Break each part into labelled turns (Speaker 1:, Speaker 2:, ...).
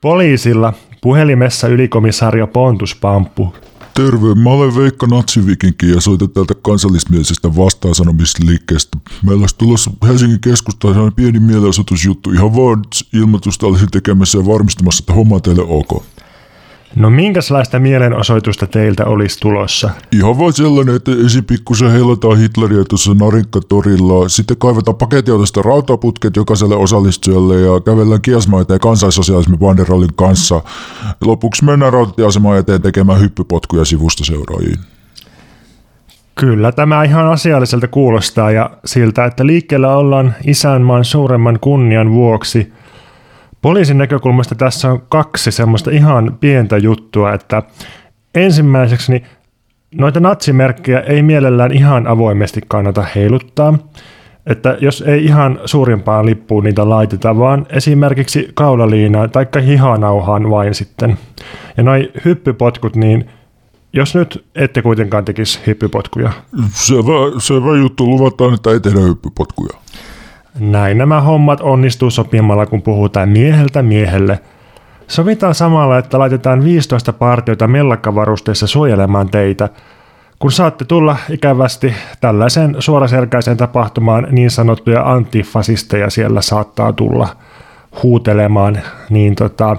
Speaker 1: Poliisilla puhelimessa ylikomisario Pontus Pamppu.
Speaker 2: Terve, mä olen Veikka Natsivikinki ja soitan täältä kansallismielisestä vastaansanomisliikkeestä. Meillä olisi tulossa Helsingin keskustaan sellainen pieni mielenosoitusjuttu. Ihan vaan ilmoitusta olisin tekemässä ja varmistamassa, että homma on teille ok.
Speaker 1: No minkälaista mielenosoitusta teiltä olisi tulossa?
Speaker 2: Ihan vaan sellainen, että ensin pikkusen heilataan Hitleriä tuossa Narinkkatorilla, sitten kaivetaan pakettiautosta rautaputket jokaiselle osallistujalle ja kävellään kiasmaa eteen kansaisosialismin banderallin kanssa. Lopuksi mennään rautatieasemaan eteen tekemään hyppypotkuja sivusta seuraajiin.
Speaker 1: Kyllä, tämä ihan asialliselta kuulostaa ja siltä, että liikkeellä ollaan isänmaan suuremman kunnian vuoksi – Poliisin näkökulmasta tässä on kaksi semmoista ihan pientä juttua, että ensimmäiseksi niin noita natsimerkkejä ei mielellään ihan avoimesti kannata heiluttaa, että jos ei ihan suurimpaan lippuun niitä laiteta, vaan esimerkiksi kaulaliinaan tai hihanauhaan vain sitten. Ja noi hyppypotkut, niin jos nyt ette kuitenkaan tekisi hyppypotkuja.
Speaker 2: Selvä, selvä juttu, luvataan, että ei tehdä hyppypotkuja.
Speaker 1: Näin nämä hommat onnistuu sopimalla, kun puhutaan mieheltä miehelle. Sovitaan samalla, että laitetaan 15 partiota mellakkavarusteissa suojelemaan teitä, kun saatte tulla ikävästi tällaisen suoraselkäiseen tapahtumaan niin sanottuja antifasisteja siellä saattaa tulla huutelemaan, niin tota,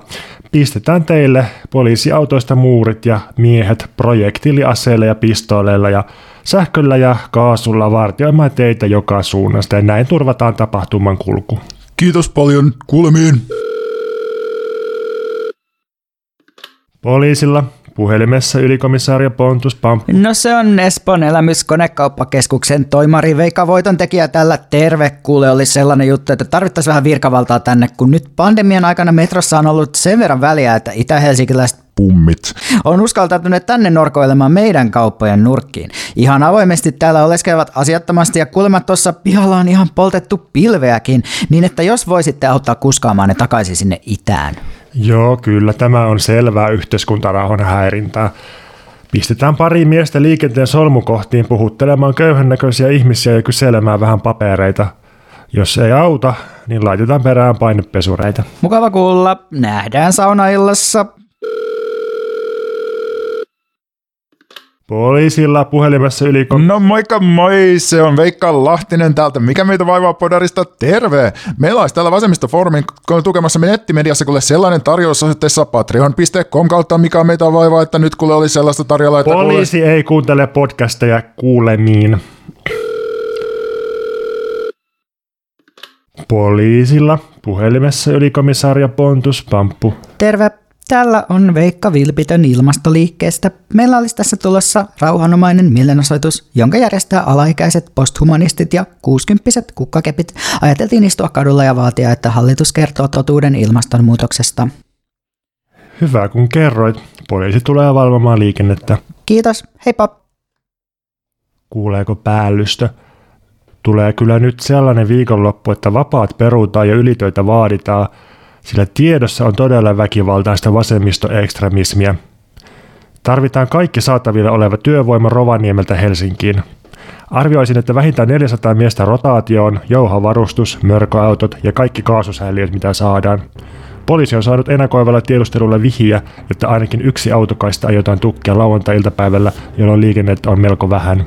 Speaker 1: pistetään teille poliisiautoista muurit ja miehet projektiliaseilla ja pistooleilla ja sähköllä ja kaasulla vartioimaan teitä joka suunnasta ja näin turvataan tapahtuman kulku.
Speaker 2: Kiitos paljon, kuulemiin.
Speaker 1: Poliisilla puhelimessa ylikomissaario Pontus Pamp.
Speaker 3: No se on Espoon elämyskonekauppakeskuksen toimari Veikka Voiton tekijä tällä terve kuule oli sellainen juttu, että tarvittaisiin vähän virkavaltaa tänne, kun nyt pandemian aikana metrossa on ollut sen verran väliä, että itä-helsinkiläiset
Speaker 2: pummit.
Speaker 3: On uskaltautuneet tänne norkoilemaan meidän kauppojen nurkkiin. Ihan avoimesti täällä oleskelevat asiattomasti ja kuulemma tuossa pihalla on ihan poltettu pilveäkin, niin että jos voisitte auttaa kuskaamaan ne takaisin sinne itään.
Speaker 1: Joo, kyllä tämä on selvää yhteiskuntarauhan häirintää. Pistetään pari miestä liikenteen solmukohtiin puhuttelemaan köyhän näköisiä ihmisiä ja kyselemään vähän papereita. Jos ei auta, niin laitetaan perään painepesureita.
Speaker 3: Mukava kuulla. Nähdään saunaillassa.
Speaker 1: Poliisilla puhelimessa yli...
Speaker 4: No moikka moi, se on Veikka Lahtinen täältä. Mikä meitä vaivaa podarista? Terve! Meillä olisi täällä Foorumin tukemassa nettimediassa kuule sellainen tarjous osoitteessa patreon.com kautta mikä meitä vaivaa, että nyt kuule oli sellaista tarjolla, että
Speaker 1: Poliisi kuule... ei kuuntele podcasteja kuulemiin. Poliisilla puhelimessa ylikomissaaria Pontus Pamppu.
Speaker 3: Terve, Täällä on Veikka Vilpitön ilmastoliikkeestä. Meillä olisi tässä tulossa rauhanomainen mielenosoitus, jonka järjestää alaikäiset posthumanistit ja kuusikymppiset kukkakepit. Ajateltiin istua kadulla ja vaatia, että hallitus kertoo totuuden ilmastonmuutoksesta.
Speaker 1: Hyvä kun kerroit. Poliisi tulee valvomaan liikennettä.
Speaker 3: Kiitos. Heippa.
Speaker 1: Kuuleeko päällystö? Tulee kyllä nyt sellainen viikonloppu, että vapaat perutaan ja ylitöitä vaaditaan – sillä tiedossa on todella väkivaltaista vasemmistoekstremismiä. Tarvitaan kaikki saatavilla oleva työvoima Rovaniemeltä Helsinkiin. Arvioisin, että vähintään 400 miestä rotaatioon, jouhavarustus, mörköautot ja kaikki kaasusäiliöt, mitä saadaan. Poliisi on saanut ennakoivalla tiedustelulla vihiä, että ainakin yksi autokaista aiotaan tukkia lauantai-iltapäivällä, jolloin liikennettä on melko vähän.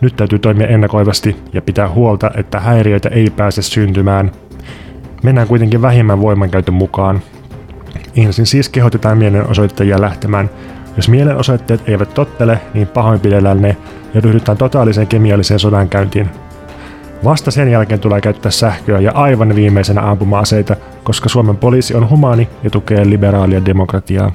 Speaker 1: Nyt täytyy toimia ennakoivasti ja pitää huolta, että häiriöitä ei pääse syntymään – Mennään kuitenkin vähimmän voimankäytön mukaan. Ensin siis kehotetaan mielenosoittajia lähtemään. Jos mielenosoitteet eivät tottele, niin pahoinpidellään ne ja ryhdytään totaaliseen kemialliseen sodankäyntiin. Vasta sen jälkeen tulee käyttää sähköä ja aivan viimeisenä ampuma-aseita, koska Suomen poliisi on humaani ja tukee liberaalia demokratiaa.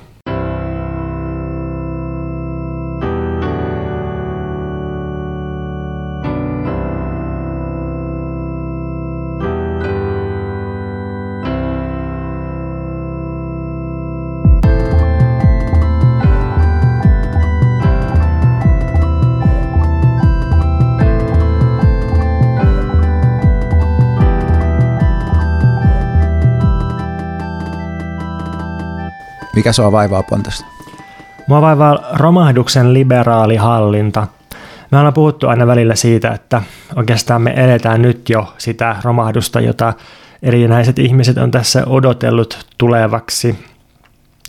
Speaker 3: Mikä sua vaivaa Pontosta?
Speaker 1: Mua vaivaa romahduksen liberaali hallinta. Me ollaan puhuttu aina välillä siitä, että oikeastaan me eletään nyt jo sitä romahdusta, jota erinäiset ihmiset on tässä odotellut tulevaksi.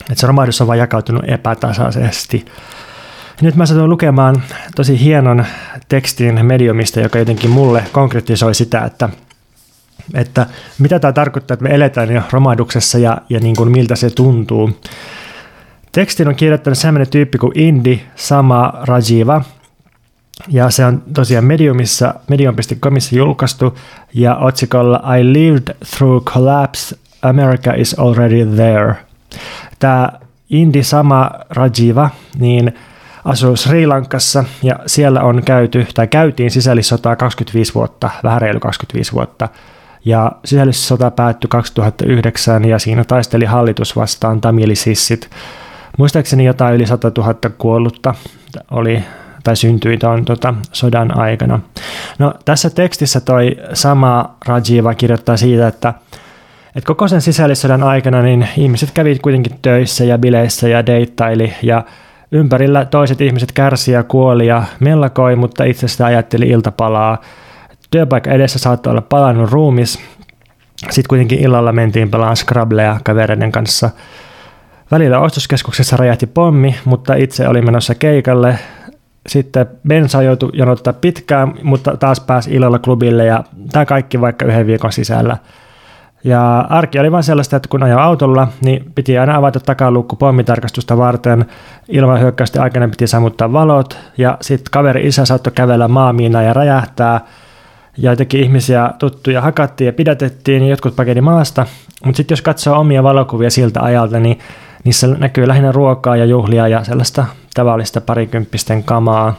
Speaker 1: Että se romahdus on vain jakautunut epätasaisesti. Nyt mä satuin lukemaan tosi hienon tekstin mediumista, joka jotenkin mulle konkretisoi sitä, että, että mitä tämä tarkoittaa, että me eletään jo romahduksessa ja, ja niin kuin miltä se tuntuu. Tekstin on kirjoittanut sellainen tyyppi kuin Indi Sama Rajiva, ja se on tosiaan Mediumissa, medium.comissa julkaistu, ja otsikolla I lived through collapse, America is already there. Tämä Indi Sama Rajiva, niin asuu Sri Lankassa ja siellä on käyty, tai käytiin sisällissotaa 25 vuotta, vähän reilu 25 vuotta. Ja sisällissota päättyi 2009 ja siinä taisteli hallitus vastaan tamilisissit. Muistaakseni jotain yli 100 000 kuollutta oli tai syntyi tuon tota, sodan aikana. No, tässä tekstissä toi sama Rajiva kirjoittaa siitä, että et koko sen sisällissodan aikana niin ihmiset kävi kuitenkin töissä ja bileissä ja deittaili ja ympärillä toiset ihmiset kärsi ja kuoli ja mellakoi, mutta itse sitä ajatteli iltapalaa. Työpaikka edessä saattoi olla palannut ruumis. Sitten kuitenkin illalla mentiin pelaamaan Scrabblea kavereiden kanssa. Välillä ostoskeskuksessa räjähti pommi, mutta itse oli menossa keikalle. Sitten bensa joutui jonottaa pitkään, mutta taas pääsi illalla klubille ja tämä kaikki vaikka yhden viikon sisällä – ja arki oli vain sellaista, että kun ajoi autolla, niin piti aina avata takaluukku pommitarkastusta varten. Ilman hyökkäysten aikana piti sammuttaa valot ja sitten kaveri isä saattoi kävellä maamiina ja räjähtää. Ja jotenkin ihmisiä tuttuja hakattiin ja pidätettiin, niin jotkut pakeni maasta. Mutta sitten jos katsoo omia valokuvia siltä ajalta, niin niissä näkyy lähinnä ruokaa ja juhlia ja sellaista tavallista parikymppisten kamaa.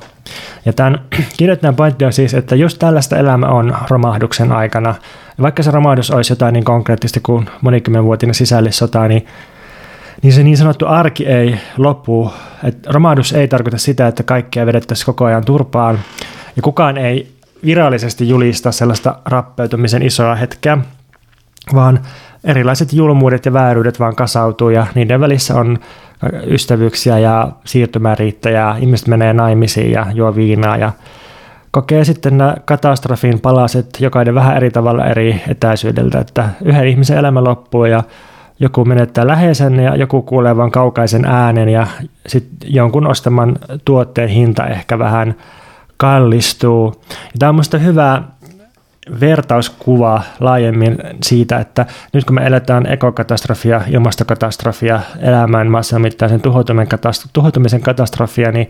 Speaker 1: Ja tämän kirjoittajan pointti on siis, että just tällaista elämä on romahduksen aikana. Vaikka se romahdus olisi jotain niin konkreettista kuin monikymmenvuotinen sisällissota, niin, niin se niin sanottu arki ei lopu. Et romahdus ei tarkoita sitä, että kaikkea vedettäisiin koko ajan turpaan. Ja kukaan ei virallisesti julista sellaista rappeutumisen isoa hetkeä, vaan erilaiset julmuudet ja vääryydet vaan kasautuu ja niiden välissä on ystävyyksiä ja siirtymäriittäjää, ihmiset menee naimisiin ja juo viinaa ja kokee sitten nämä katastrofin palaset jokainen vähän eri tavalla eri etäisyydeltä, että yhden ihmisen elämä loppuu ja joku menettää läheisen ja joku kuulee vain kaukaisen äänen ja sitten jonkun ostaman tuotteen hinta ehkä vähän kallistuu. Ja tämä on minusta hyvä vertauskuva laajemmin siitä, että nyt kun me eletään ekokatastrofia, ilmastokatastrofia, elämään maassa mittaisen tuhoutumisen katastrofia, niin,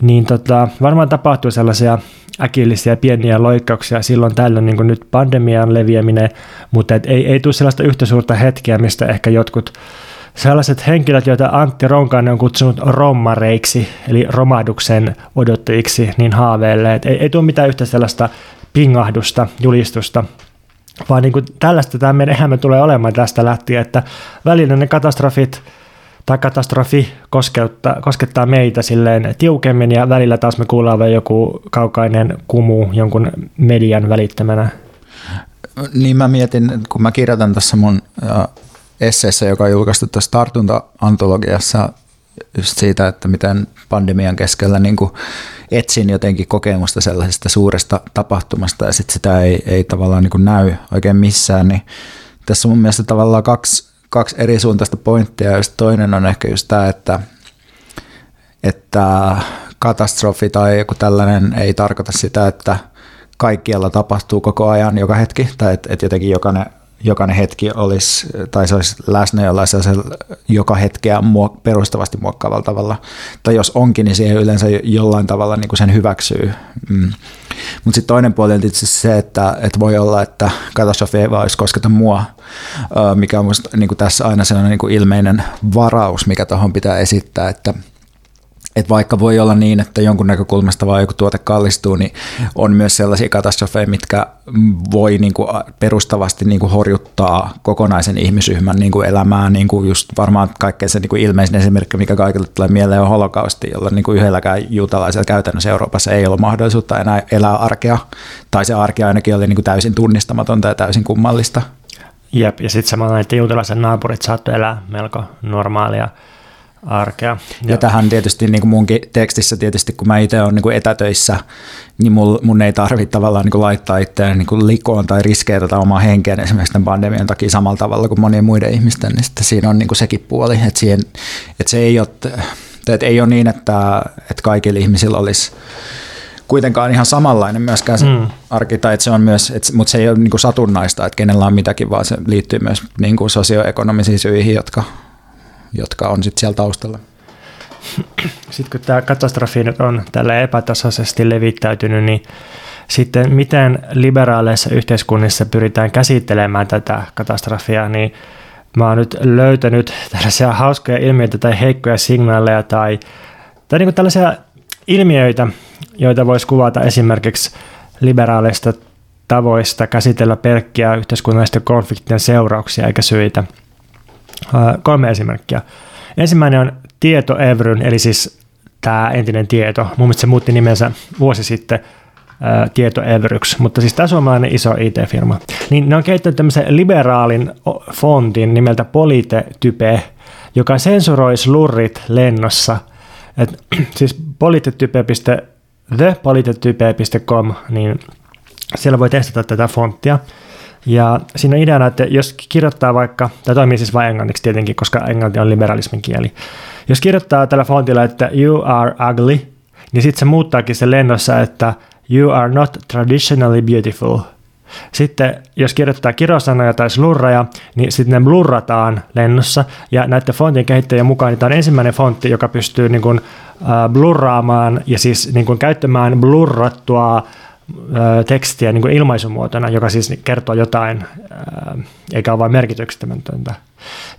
Speaker 1: niin tota, varmaan tapahtuu sellaisia äkillisiä pieniä loikkauksia silloin tällöin, niin kuin nyt pandemian leviäminen, mutta et ei, ei tule sellaista yhtä suurta hetkeä, mistä ehkä jotkut sellaiset henkilöt, joita Antti Ronkainen on kutsunut rommareiksi, eli romahduksen odottajiksi, niin haaveille. Et ei, ei tule mitään yhtä sellaista pingahdusta, julistusta, vaan niin kuin tällaista tämä meidän elämä tulee olemaan tästä lähtien, että välillä ne katastrofit tai katastrofi koskettaa, koskettaa meitä silleen tiukemmin ja välillä taas me kuullaan joku kaukainen kumu jonkun median välittämänä.
Speaker 3: Niin mä mietin, kun mä kirjoitan tässä mun esseessä, joka on julkaistu tuossa tartunta-antologiassa just siitä, että miten pandemian keskellä niin kuin etsin jotenkin kokemusta sellaisesta suuresta tapahtumasta ja sitten sitä ei, ei tavallaan niin kuin näy oikein missään, niin tässä on mun mielestä tavallaan kaksi, kaksi eri suuntaista pointtia. Ja toinen on ehkä just tämä, että, että katastrofi tai joku tällainen ei tarkoita sitä, että kaikkialla tapahtuu koko ajan joka hetki, tai että, että jotenkin jokainen jokainen hetki olisi, tai se olisi läsnä jollain joka hetkeä muok- perustavasti muokkaavalla tavalla. Tai jos onkin, niin siihen yleensä jollain tavalla niin kuin sen hyväksyy. Mm. Mutta sitten toinen puoli on tietysti se, että, että voi olla, että katastrofi ei vaan olisi kosketa mua, mikä on musta, niin kuin tässä aina sellainen niin kuin ilmeinen varaus, mikä tuohon pitää esittää, että – että vaikka voi olla niin, että jonkun näkökulmasta vaan joku tuote kallistuu, niin on myös sellaisia katastrofeja, mitkä voi niin kuin perustavasti niin kuin horjuttaa kokonaisen ihmisryhmän niin kuin elämää. Niin kuin just varmaan kaikkein se niin kuin ilmeisin esimerkki, mikä kaikille tulee mieleen, on holokausti, jolla niin kuin yhdelläkään juutalaisella käytännössä Euroopassa ei ollut mahdollisuutta enää elää arkea. Tai se arki ainakin oli niin kuin täysin tunnistamatonta ja täysin kummallista.
Speaker 1: Jep, ja sitten samalla että juutalaisen naapurit saattoi elää melko normaalia arkea.
Speaker 3: Ja, ja tähän tietysti niin kuin munkin tekstissä tietysti, kun mä itse olen niin kuin etätöissä, niin mun, mun ei tarvitse tavallaan niin kuin laittaa itseään niin kuin likoon tai riskeä tätä omaa henkeä esimerkiksi tämän pandemian takia samalla tavalla kuin monien muiden ihmisten, niin sitten siinä on niin kuin sekin puoli, että, siihen, että se ei ole, että ei ole niin, että, että kaikilla ihmisillä olisi kuitenkaan ihan samanlainen myöskään se mm. arki, tai että se on myös, että, mutta se ei ole niin kuin satunnaista, että kenellä on mitäkin, vaan se liittyy myös niin kuin sosioekonomisiin syihin, jotka, jotka on sitten siellä taustalla.
Speaker 1: Sitten kun tämä katastrofi on tällä epätasaisesti levittäytynyt, niin sitten miten liberaaleissa yhteiskunnissa pyritään käsittelemään tätä katastrofia, niin mä oon nyt löytänyt tällaisia hauskoja ilmiöitä tai heikkoja signaaleja tai, tai niin tällaisia ilmiöitä, joita voisi kuvata esimerkiksi liberaaleista tavoista käsitellä pelkkiä yhteiskunnallisten konfliktien seurauksia eikä syitä. Kolme esimerkkiä. Ensimmäinen on Tieto Evryn, eli siis tämä entinen tieto. Mun mielestä se muutti nimensä vuosi sitten Tieto Evryks, mutta siis tämä suomalainen iso IT-firma. Niin ne on kehittänyt tämmöisen liberaalin fontin nimeltä Polite-type, joka sensuroi slurrit lennossa. Et, siis politetype.thepolitetype.com, niin siellä voi testata tätä fonttia. Ja siinä on ideana, että jos kirjoittaa vaikka, tämä toimii siis vain englanniksi tietenkin, koska englanti on liberalismin kieli. Jos kirjoittaa tällä fontilla, että you are ugly, niin sitten se muuttaakin se lennossa, että you are not traditionally beautiful. Sitten jos kirjoittaa kirosanoja tai slurreja, niin sitten ne blurrataan lennossa. Ja näiden fontin kehittäjien mukaan niin tämä on ensimmäinen fontti, joka pystyy niin kuin, uh, blurraamaan ja siis niin kuin käyttämään blurrattua tekstiä niin kuin ilmaisumuotona, joka siis kertoo jotain, eikä ole vain merkityksettömäntä.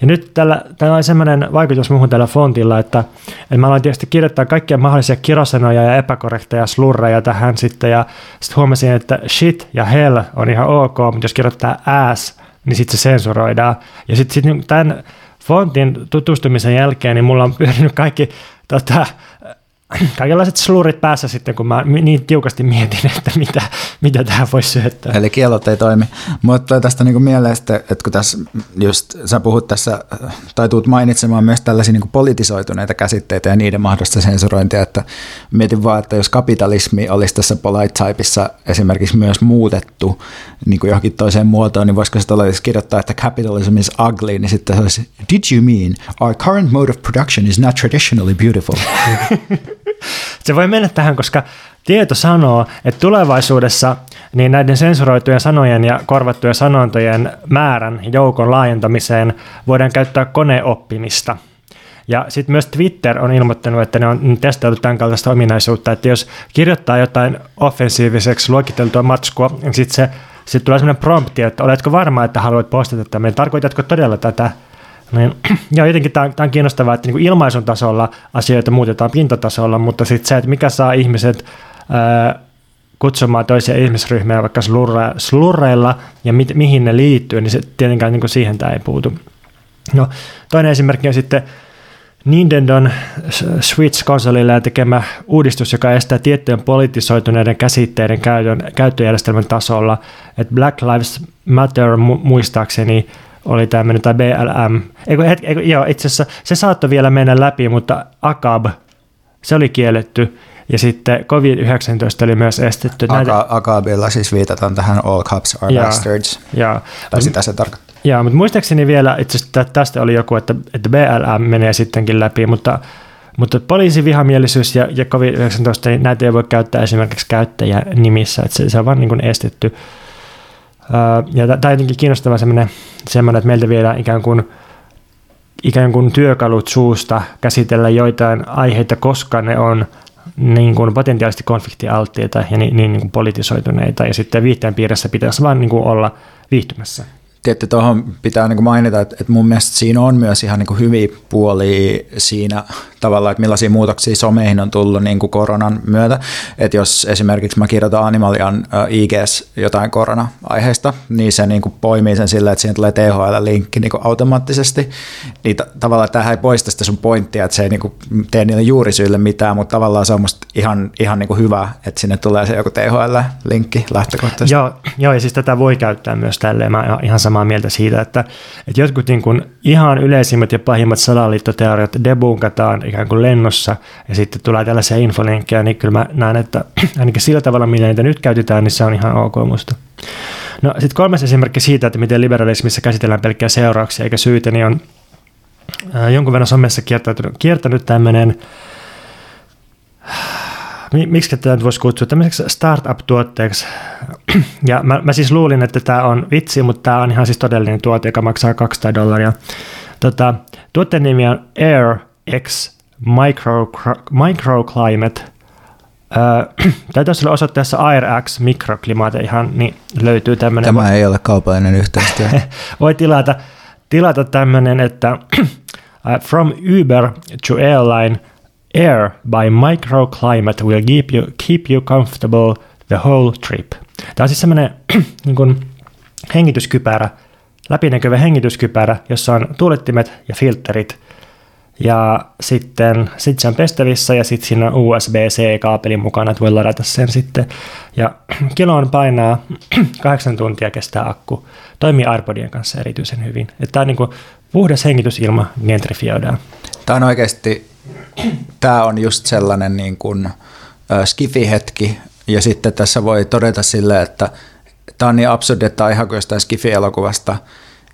Speaker 1: Ja nyt tällä, tällä on sellainen vaikutus muuhun tällä fontilla, että, että mä aloin tietysti kirjoittaa kaikkia mahdollisia kirosanoja ja epäkorrekteja slurreja tähän sitten, ja sitten huomasin, että shit ja hell on ihan ok, mutta jos kirjoittaa ass, niin sitten se sensuroidaan. Ja sitten sit tämän fontin tutustumisen jälkeen, niin mulla on pyörinyt kaikki tota, kaikenlaiset slurit päässä sitten, kun mä niin tiukasti mietin, että mitä, mitä tähän voisi syöttää.
Speaker 3: Eli kielot ei toimi. Mutta tästä niin mieleen että kun tässä just sä puhut tässä, tai tuut mainitsemaan myös tällaisia niin politisoituneita käsitteitä ja niiden mahdollista sensurointia, että mietin vaan, että jos kapitalismi olisi tässä polite typeissa esimerkiksi myös muutettu niin kuin johonkin toiseen muotoon, niin voisiko se olisi kirjoittaa, että capitalism is ugly, niin sitten se olisi, did you mean our current mode of production is not traditionally beautiful?
Speaker 1: Se voi mennä tähän, koska tieto sanoo, että tulevaisuudessa niin näiden sensuroitujen sanojen ja korvattujen sanontojen määrän joukon laajentamiseen voidaan käyttää koneoppimista. Ja sitten myös Twitter on ilmoittanut, että ne on testaillut tämän kaltaista ominaisuutta, että jos kirjoittaa jotain offensiiviseksi luokiteltua matskua, niin sitten se sitten tulee sellainen prompti, että oletko varma, että haluat postata tämän, tarkoitatko todella tätä, niin, ja jotenkin tämä, tämä on kiinnostavaa, että niin ilmaisun tasolla asioita muutetaan pintatasolla, mutta sitten se, että mikä saa ihmiset ää, kutsumaan toisia ihmisryhmiä vaikka slurre, slurreilla ja mi, mihin ne liittyy, niin se tietenkään niin siihen tämä ei puutu. No, toinen esimerkki on sitten Nintendon Switch-konsolilla tekemä uudistus, joka estää tiettyjen politisoituneiden käsitteiden käytön, käyttöjärjestelmän tasolla. että Black Lives Matter muistaakseni oli tämmöinen, tai BLM. Eiku, het, eiku, joo, itse asiassa se saattoi vielä mennä läpi, mutta AKAB, se oli kielletty. Ja sitten COVID-19 oli myös estetty.
Speaker 3: Näitä... AKABilla siis viitataan tähän All Cops are ja, Bastards. Ja, tai sitä se tarkoittaa.
Speaker 1: Joo, mutta muistaakseni vielä, itse asiassa tästä oli joku, että, että BLM menee sittenkin läpi, mutta, mutta poliisivihamielisyys ja, ja COVID-19, niin näitä ei voi käyttää esimerkiksi käyttäjänimissä, että se, se on vaan niin kuin estetty. Ja tämä on jotenkin kiinnostava semmoinen, semmoinen, että meiltä viedään ikään kuin, ikään kuin työkalut suusta käsitellä joitain aiheita, koska ne on niin kuin potentiaalisesti konfliktialttiita ja niin, niin, niin kuin politisoituneita, ja sitten viihteen piirissä pitäisi vain niin olla viihtymässä.
Speaker 3: Tietty tuohon pitää niin kuin mainita, että, että mun mielestä siinä on myös ihan niin kuin hyviä puolia siinä tavalla, että millaisia muutoksia someihin on tullut niin kuin koronan myötä. Että jos esimerkiksi mä kirjoitan Animalian IGS jotain korona-aiheesta, niin se niin kuin poimii sen sillä, että siihen tulee THL-linkki niin kuin automaattisesti. Niin t- tavallaan tähän ei poista sitä sun pointtia, että se ei niin kuin tee niille juurisyille mitään, mutta tavallaan se on musta ihan, ihan niin kuin hyvä, että sinne tulee se joku THL-linkki lähtökohtaisesti.
Speaker 1: Joo, joo, ja siis tätä voi käyttää myös tälleen. Mä ihan sama samaa mieltä siitä, että, että jotkut niin kuin ihan yleisimmät ja pahimmat salaliittoteoriat debunkataan ikään kuin lennossa ja sitten tulee tällaisia infolinkkejä, niin kyllä mä näen, että ainakin sillä tavalla, miten niitä nyt käytetään, niin se on ihan ok musta. No sitten kolmas esimerkki siitä, että miten liberalismissa käsitellään pelkkää seurauksia eikä syitä, niin on jonkun verran somessa kiertänyt, kiertänyt tämmöinen miksi tätä nyt voisi kutsua tämmöiseksi startup-tuotteeksi. Ja mä, mä siis luulin, että tämä on vitsi, mutta tämä on ihan siis todellinen tuote, joka maksaa 200 dollaria. Tota, tuotteen nimi on Air X Micro, Microclimate. Öö, täytyisi olla osoitteessa AirX Microclimate ihan, niin löytyy tämmöinen.
Speaker 3: Tämä ei ole kaupallinen yhteistyö.
Speaker 1: Voi tilata, tilata tämmöinen, että From Uber to Airline – Air by microclimate will keep you, keep you comfortable the whole trip. Tämä on siis semmoinen niin kuin hengityskypärä, läpinäkyvä hengityskypärä, jossa on tuulettimet ja filterit. Ja sitten sit se on pestävissä ja sitten siinä on USB-C-kaapelin mukana, että voi ladata sen sitten. Ja kiloon painaa, kahdeksan tuntia kestää akku. Toimii AirPodien kanssa erityisen hyvin. Että tämä on niin kuin puhdas hengitysilma gentrifioidaan.
Speaker 3: Tämä on oikeasti tämä on just sellainen niin kuin, skifi-hetki, ja sitten tässä voi todeta sille, että tämä on niin absurdi, että ihan kuin jostain skifi-elokuvasta,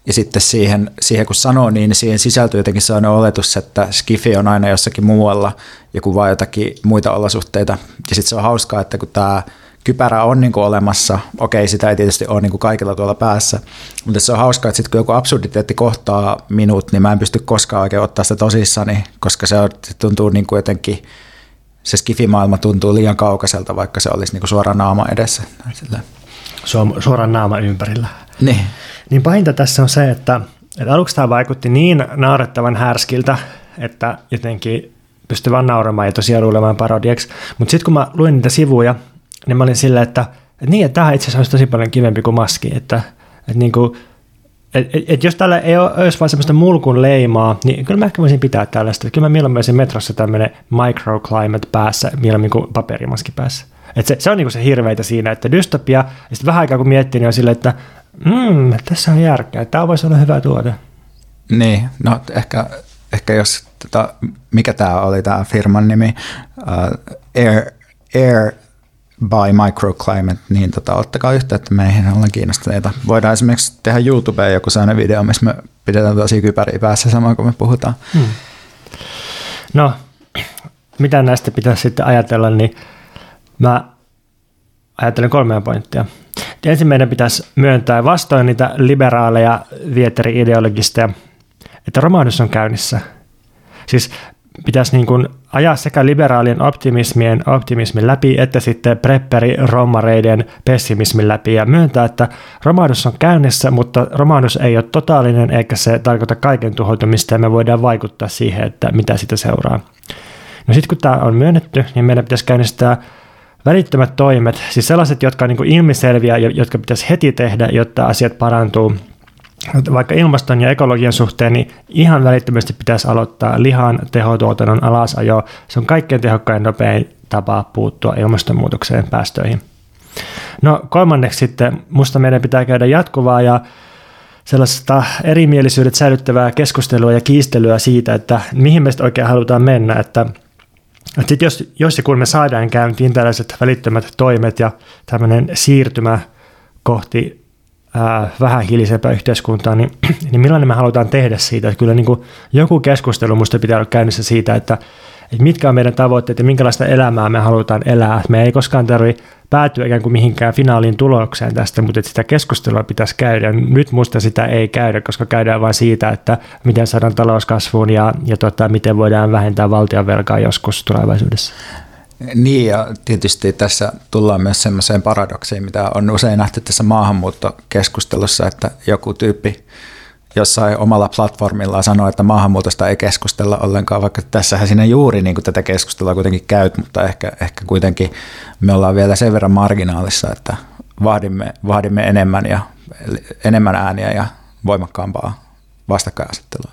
Speaker 3: ja sitten siihen, siihen kun sanoo niin, niin siihen sisältyy jotenkin sellainen oletus, että skifi on aina jossakin muualla ja kuvaa jotakin muita olosuhteita. Ja sitten se on hauskaa, että kun tämä kypärä on niin kuin olemassa, okei sitä ei tietysti ole niin kuin kaikilla tuolla päässä, mutta se on hauskaa, että sitten kun joku absurditeetti kohtaa minut, niin mä en pysty koskaan oikein ottaa sitä tosissani, koska se, on, se tuntuu niin kuin jotenkin, se skifimaailma tuntuu liian kaukaiselta, vaikka se olisi niin kuin suora naama edessä.
Speaker 1: Suoraan naama ympärillä.
Speaker 3: Niin.
Speaker 1: Niin pahinta tässä on se, että, että aluksi tämä vaikutti niin naurettavan härskiltä, että jotenkin pystyi vaan nauramaan ja tosiaan luulemaan parodiaksi. Mutta sitten kun mä luin niitä sivuja, niin mä olin silleen, että, että niin, että tämä itse asiassa olisi tosi paljon kivempi kuin maski, että, että niin kuin, et, et, et jos tällä ei ole, vain semmoista mulkun leimaa, niin kyllä mä ehkä voisin pitää tällaista. Kyllä mä mieluummin olisin metrossa tämmöinen microclimate päässä, mieluummin kuin paperimaski päässä. Et se, se on niinku se hirveitä siinä, että dystopia, ja sitten vähän aikaa kun miettii, niin on silleen, että mm, tässä on järkeä, tämä voisi olla hyvä tuote.
Speaker 3: Niin, no ehkä, ehkä jos, tota, mikä tämä oli tämä firman nimi, uh, Air, Air by Microclimate, niin tota, ottakaa yhteyttä meihin, ollaan kiinnostuneita. Voidaan esimerkiksi tehdä YouTubeen joku sellainen video, missä me pidetään tosi kypäriä päässä samaan kuin me puhutaan. Hmm.
Speaker 1: No, mitä näistä pitäisi sitten ajatella, niin mä ajattelen kolmea pointtia. Ensimmäinen pitäisi myöntää vastoin niitä liberaaleja vietteri-ideologisteja, että romahdus on käynnissä. Siis pitäisi niin kuin ajaa sekä liberaalien optimismien optimismin läpi, että sitten prepperi romareiden pessimismin läpi ja myöntää, että romahdus on käynnissä, mutta romahdus ei ole totaalinen eikä se tarkoita kaiken tuhoutumista ja me voidaan vaikuttaa siihen, että mitä sitä seuraa. No sitten kun tämä on myönnetty, niin meidän pitäisi käynnistää välittömät toimet, siis sellaiset, jotka on niin ilmiselviä, jotka pitäisi heti tehdä, jotta asiat parantuu vaikka ilmaston ja ekologian suhteen, niin ihan välittömästi pitäisi aloittaa lihan tehotuotannon alasajo. Se on kaikkein tehokkain nopein tapa puuttua ilmastonmuutokseen päästöihin. No kolmanneksi sitten, musta meidän pitää käydä jatkuvaa ja sellaista erimielisyydet säilyttävää keskustelua ja kiistelyä siitä, että mihin me oikein halutaan mennä, että että sit jos, jos ja kun me saadaan käyntiin tällaiset välittömät toimet ja tämmöinen siirtymä kohti vähän hiilisempää yhteiskuntaa, niin, niin millainen me halutaan tehdä siitä. Että kyllä niin kuin joku keskustelu minusta pitää olla käynnissä siitä, että, että mitkä on meidän tavoitteet ja minkälaista elämää me halutaan elää. Me ei koskaan tarvitse päätyä ikään kuin mihinkään finaalin tulokseen tästä, mutta että sitä keskustelua pitäisi käydä. Nyt musta sitä ei käydä, koska käydään vain siitä, että miten saadaan talouskasvuun ja, ja tota, miten voidaan vähentää valtionvelkaa joskus tulevaisuudessa.
Speaker 3: Niin ja tietysti tässä tullaan myös semmoiseen paradoksiin, mitä on usein nähty tässä maahanmuuttokeskustelussa, että joku tyyppi jossain omalla platformilla sanoo, että maahanmuutosta ei keskustella ollenkaan, vaikka tässähän sinä juuri niin kuin tätä keskustelua kuitenkin käyt, mutta ehkä, ehkä kuitenkin me ollaan vielä sen verran marginaalissa, että vaadimme, vaadimme enemmän, ja, enemmän ääniä ja voimakkaampaa vastakkainasettelua.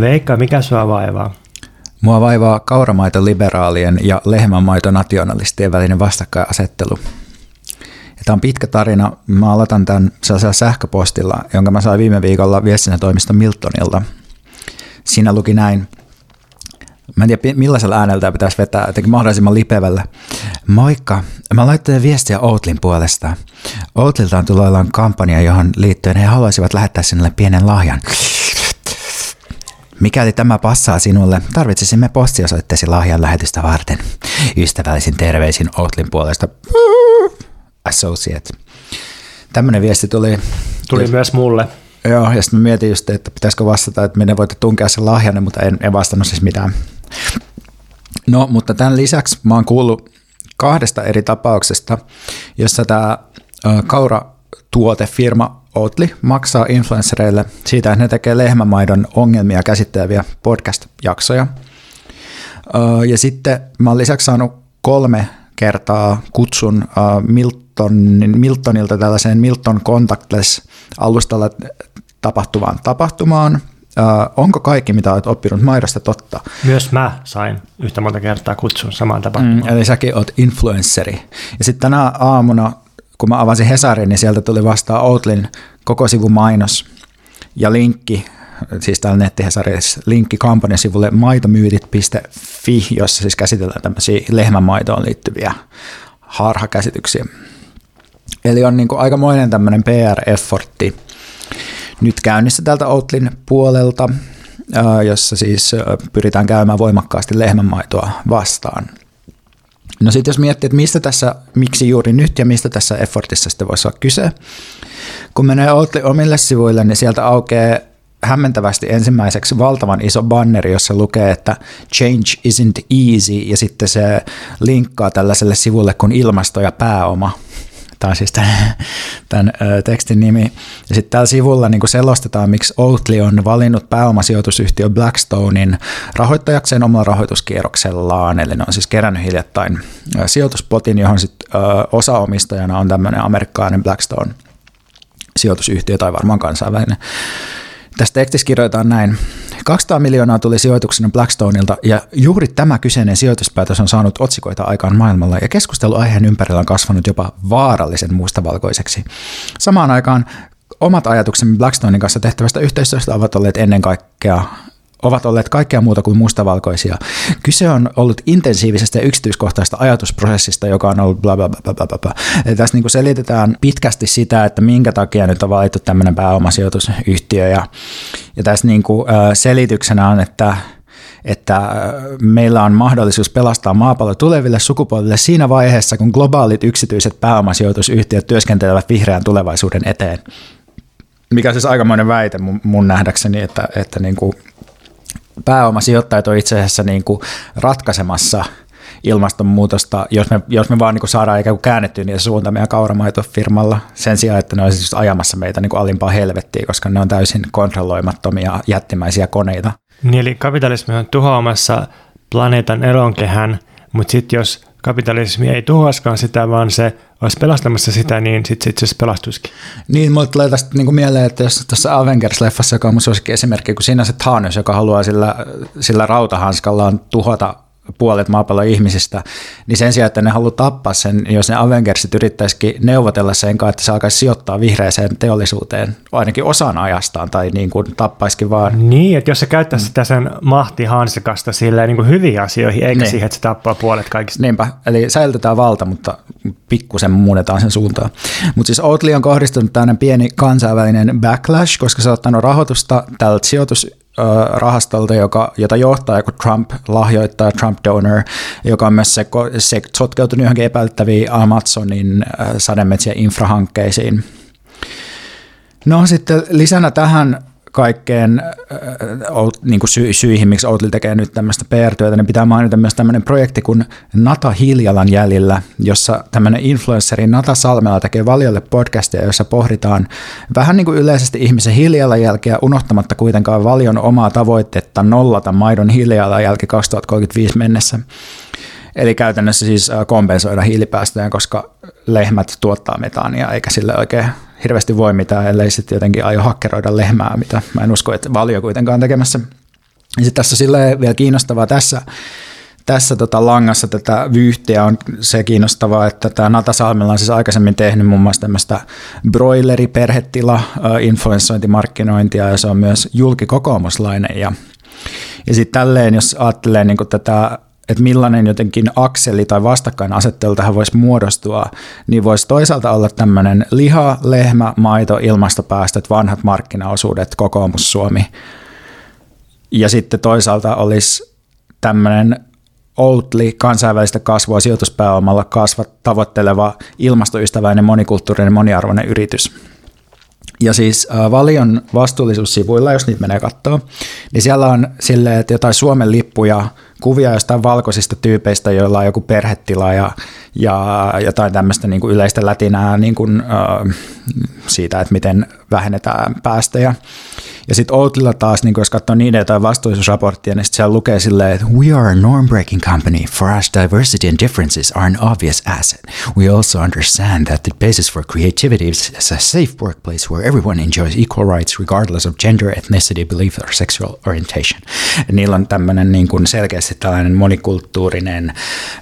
Speaker 1: Veikka, mikä sua vaivaa?
Speaker 3: Mua vaivaa kauramaitoliberaalien ja lehmänmaitonationalistien välinen vastakkainasettelu. Tämä on pitkä tarina. Mä aloitan tämän sähköpostilla, jonka mä sain viime viikolla viestintätoimista Miltonilta. Siinä luki näin. Mä en tiedä, millaisella äänellä tämä pitäisi vetää, jotenkin mahdollisimman lipevällä. Moikka, mä laittelen viestiä Outlin puolesta. Outlilta on tuloillaan kampanja, johon liittyen he haluaisivat lähettää sinulle pienen lahjan. Mikäli tämä passaa sinulle, tarvitsisimme postiosoitteesi lahjan lähetystä varten. Ystävällisin terveisin Outlin puolesta. Associate. Tämmöinen viesti tuli.
Speaker 1: Tuli myös mulle.
Speaker 3: Joo, ja sitten mietin just, että pitäisikö vastata, että minne voitte tunkea sen lahjanne, mutta en, en vastannut siis mitään. No, mutta tämän lisäksi mä oon kuullut kahdesta eri tapauksesta, jossa tämä kauratuotefirma Oatly maksaa influenssereille siitä, että ne tekee lehmämaidon ongelmia käsitteleviä podcast-jaksoja. Ja sitten mä oon lisäksi saanut kolme kertaa kutsun Miltonin, Miltonilta tällaiseen Milton Contactless-alustalla tapahtuvaan tapahtumaan. onko kaikki, mitä olet oppinut maidosta, totta?
Speaker 1: Myös mä sain yhtä monta kertaa kutsun samaan tapahtumaan.
Speaker 3: Mm, eli säkin oot influenceri. Ja sitten tänä aamuna kun mä avasin Hesarin, niin sieltä tuli vastaan Outlin koko sivun mainos ja linkki, siis täällä nettihesarissa linkki kampanjasivulle maitomyytit.fi, jossa siis käsitellään tämmöisiä lehmämaitoon liittyviä harhakäsityksiä. Eli on niin kuin aikamoinen tämmöinen PR-effortti nyt käynnissä tältä Outlin puolelta, jossa siis pyritään käymään voimakkaasti lehmänmaitoa vastaan. No sitten jos miettii, että mistä tässä, miksi juuri nyt ja mistä tässä effortissa sitten voisi olla kyse, kun menee Outli omille sivuille, niin sieltä aukeaa hämmentävästi ensimmäiseksi valtavan iso banneri, jossa lukee, että change isn't easy, ja sitten se linkkaa tällaiselle sivulle kuin ilmasto ja pääoma. Tämä on siis tämän, tämän tekstin nimi. Ja sitten tällä sivulla niin selostetaan, miksi Oatly on valinnut pääomasijoitusyhtiö Blackstonein rahoittajakseen omalla rahoituskierroksellaan. Eli ne on siis kerännyt hiljattain sijoituspotin, johon sit, osaomistajana on tämmöinen amerikkalainen Blackstone sijoitusyhtiö tai varmaan kansainvälinen. Tässä tekstissä kirjoitetaan näin. 200 miljoonaa tuli sijoituksena Blackstoneilta ja juuri tämä kyseinen sijoituspäätös on saanut otsikoita aikaan maailmalla ja keskustelu aiheen ympärillä on kasvanut jopa vaarallisen mustavalkoiseksi. Samaan aikaan omat ajatuksemme Blackstonein kanssa tehtävästä yhteistyöstä ovat olleet ennen kaikkea ovat olleet kaikkea muuta kuin mustavalkoisia. Kyse on ollut intensiivisestä ja yksityiskohtaista ajatusprosessista, joka on ollut bla bla bla bla bla. bla. Eli tässä niin kuin selitetään pitkästi sitä, että minkä takia nyt on valittu tämmöinen pääomasijoitusyhtiö ja, ja tässä niin kuin, selityksenä on, että että meillä on mahdollisuus pelastaa maapallo tuleville sukupolville siinä vaiheessa, kun globaalit yksityiset pääomasijoitusyhtiöt työskentelevät vihreän tulevaisuuden eteen. Mikä siis aikamoinen väite mun, mun nähdäkseni, että, että niin kuin pääomasijoittajat on itse asiassa niin kuin ratkaisemassa ilmastonmuutosta, jos me, jos me vaan niin kuin saadaan ikään kuin käännettyä niitä suunta meidän kauramaitofirmalla sen sijaan, että ne olisivat ajamassa meitä niin kuin alimpaa helvettiä, koska ne on täysin kontrolloimattomia jättimäisiä koneita.
Speaker 1: Niin, eli kapitalismi on tuhoamassa planeetan elonkehän, mutta sitten jos kapitalismi ei tuhoaskaan sitä, vaan se olisi pelastamassa sitä, niin sitten sit se pelastuisikin.
Speaker 3: Niin, mulle tulee tästä niin mieleen, että jos tuossa Avengers-leffassa, joka on mun esimerkki, kun siinä se Thanos, joka haluaa sillä, sillä rautahanskallaan tuhota puolet maapallon ihmisistä, niin sen sijaan, että ne haluaa tappaa sen, jos ne Avengersit yrittäisikin neuvotella sen kanssa, että se alkaisi sijoittaa vihreäseen teollisuuteen ainakin osan ajastaan tai niin kuin tappaisikin vaan.
Speaker 1: Niin, että jos se käyttäisi sitä sen mahti hansikasta silleen niin kuin hyviin asioihin, eikä niin. siihen, että se tappaa puolet kaikista.
Speaker 3: Niinpä, eli säilytetään valta, mutta pikkusen muunnetaan sen suuntaan. Mutta siis Oatly on kohdistunut tämmöinen pieni kansainvälinen backlash, koska se on ottanut rahoitusta tältä sijoitus rahastolta, joka, jota johtaa joku Trump-lahjoittaja, Trump-donor, joka on myös se, se sotkeutunut johonkin epäilyttäviin Amazonin sademetsien infrahankkeisiin. No sitten lisänä tähän kaikkeen niin kuin sy- syihin, miksi Outli tekee nyt tämmöistä PR-työtä, niin pitää mainita myös tämmöinen projekti kuin Nata Hiljalan jäljillä, jossa tämmöinen influenceri Nata Salmela tekee valiolle podcastia, jossa pohditaan vähän niin kuin yleisesti ihmisen hiilijalanjälkeä, unohtamatta kuitenkaan valion omaa tavoitetta nollata maidon hiilijalanjälki 2035 mennessä. Eli käytännössä siis kompensoida hiilipäästöjä, koska lehmät tuottaa metaania, eikä sille oikein hirveästi voi mitään, ellei sitten jotenkin aio hakkeroida lehmää, mitä mä en usko, että valio kuitenkaan tekemässä. Ja sitten tässä on vielä kiinnostavaa tässä, tässä tota langassa tätä vyyhtiä on se kiinnostavaa, että tämä Nata Salmella on siis aikaisemmin tehnyt muun muassa tämmöistä broileriperhetila influenssointimarkkinointia ja se on myös julkikokoomuslainen ja, ja sitten tälleen, jos ajattelee niin tätä että millainen jotenkin akseli tai vastakkainasettelu tähän voisi muodostua, niin voisi toisaalta olla tämmöinen liha, lehmä, maito, ilmastopäästöt, vanhat markkinaosuudet, kokoomus Suomi. Ja sitten toisaalta olisi tämmöinen Outli kansainvälistä kasvua sijoituspääomalla kasvat tavoitteleva ilmastoystäväinen monikulttuurinen moniarvoinen yritys. Ja siis Valion vastuullisuussivuilla, jos niitä menee katsoa, niin siellä on silleen, että jotain Suomen lippuja, kuvia jostain valkoisista tyypeistä, joilla on joku perhetila ja, ja jotain tämmöistä niin kuin yleistä lätinää niin kuin, äh, siitä, että miten vähennetään päästöjä. Ja sitten Outlilla taas, niin jos katsoo niiden jotain vastuullisuusraporttia, niin siellä lukee silleen, että We are a norm-breaking company. For us, diversity and differences are an obvious asset. We also understand that the basis for creativity is a safe workplace where everyone enjoys equal rights regardless of gender, ethnicity, belief or sexual orientation. Ja niillä on tämmöinen niin kuin selkeästi tällainen monikulttuurinen,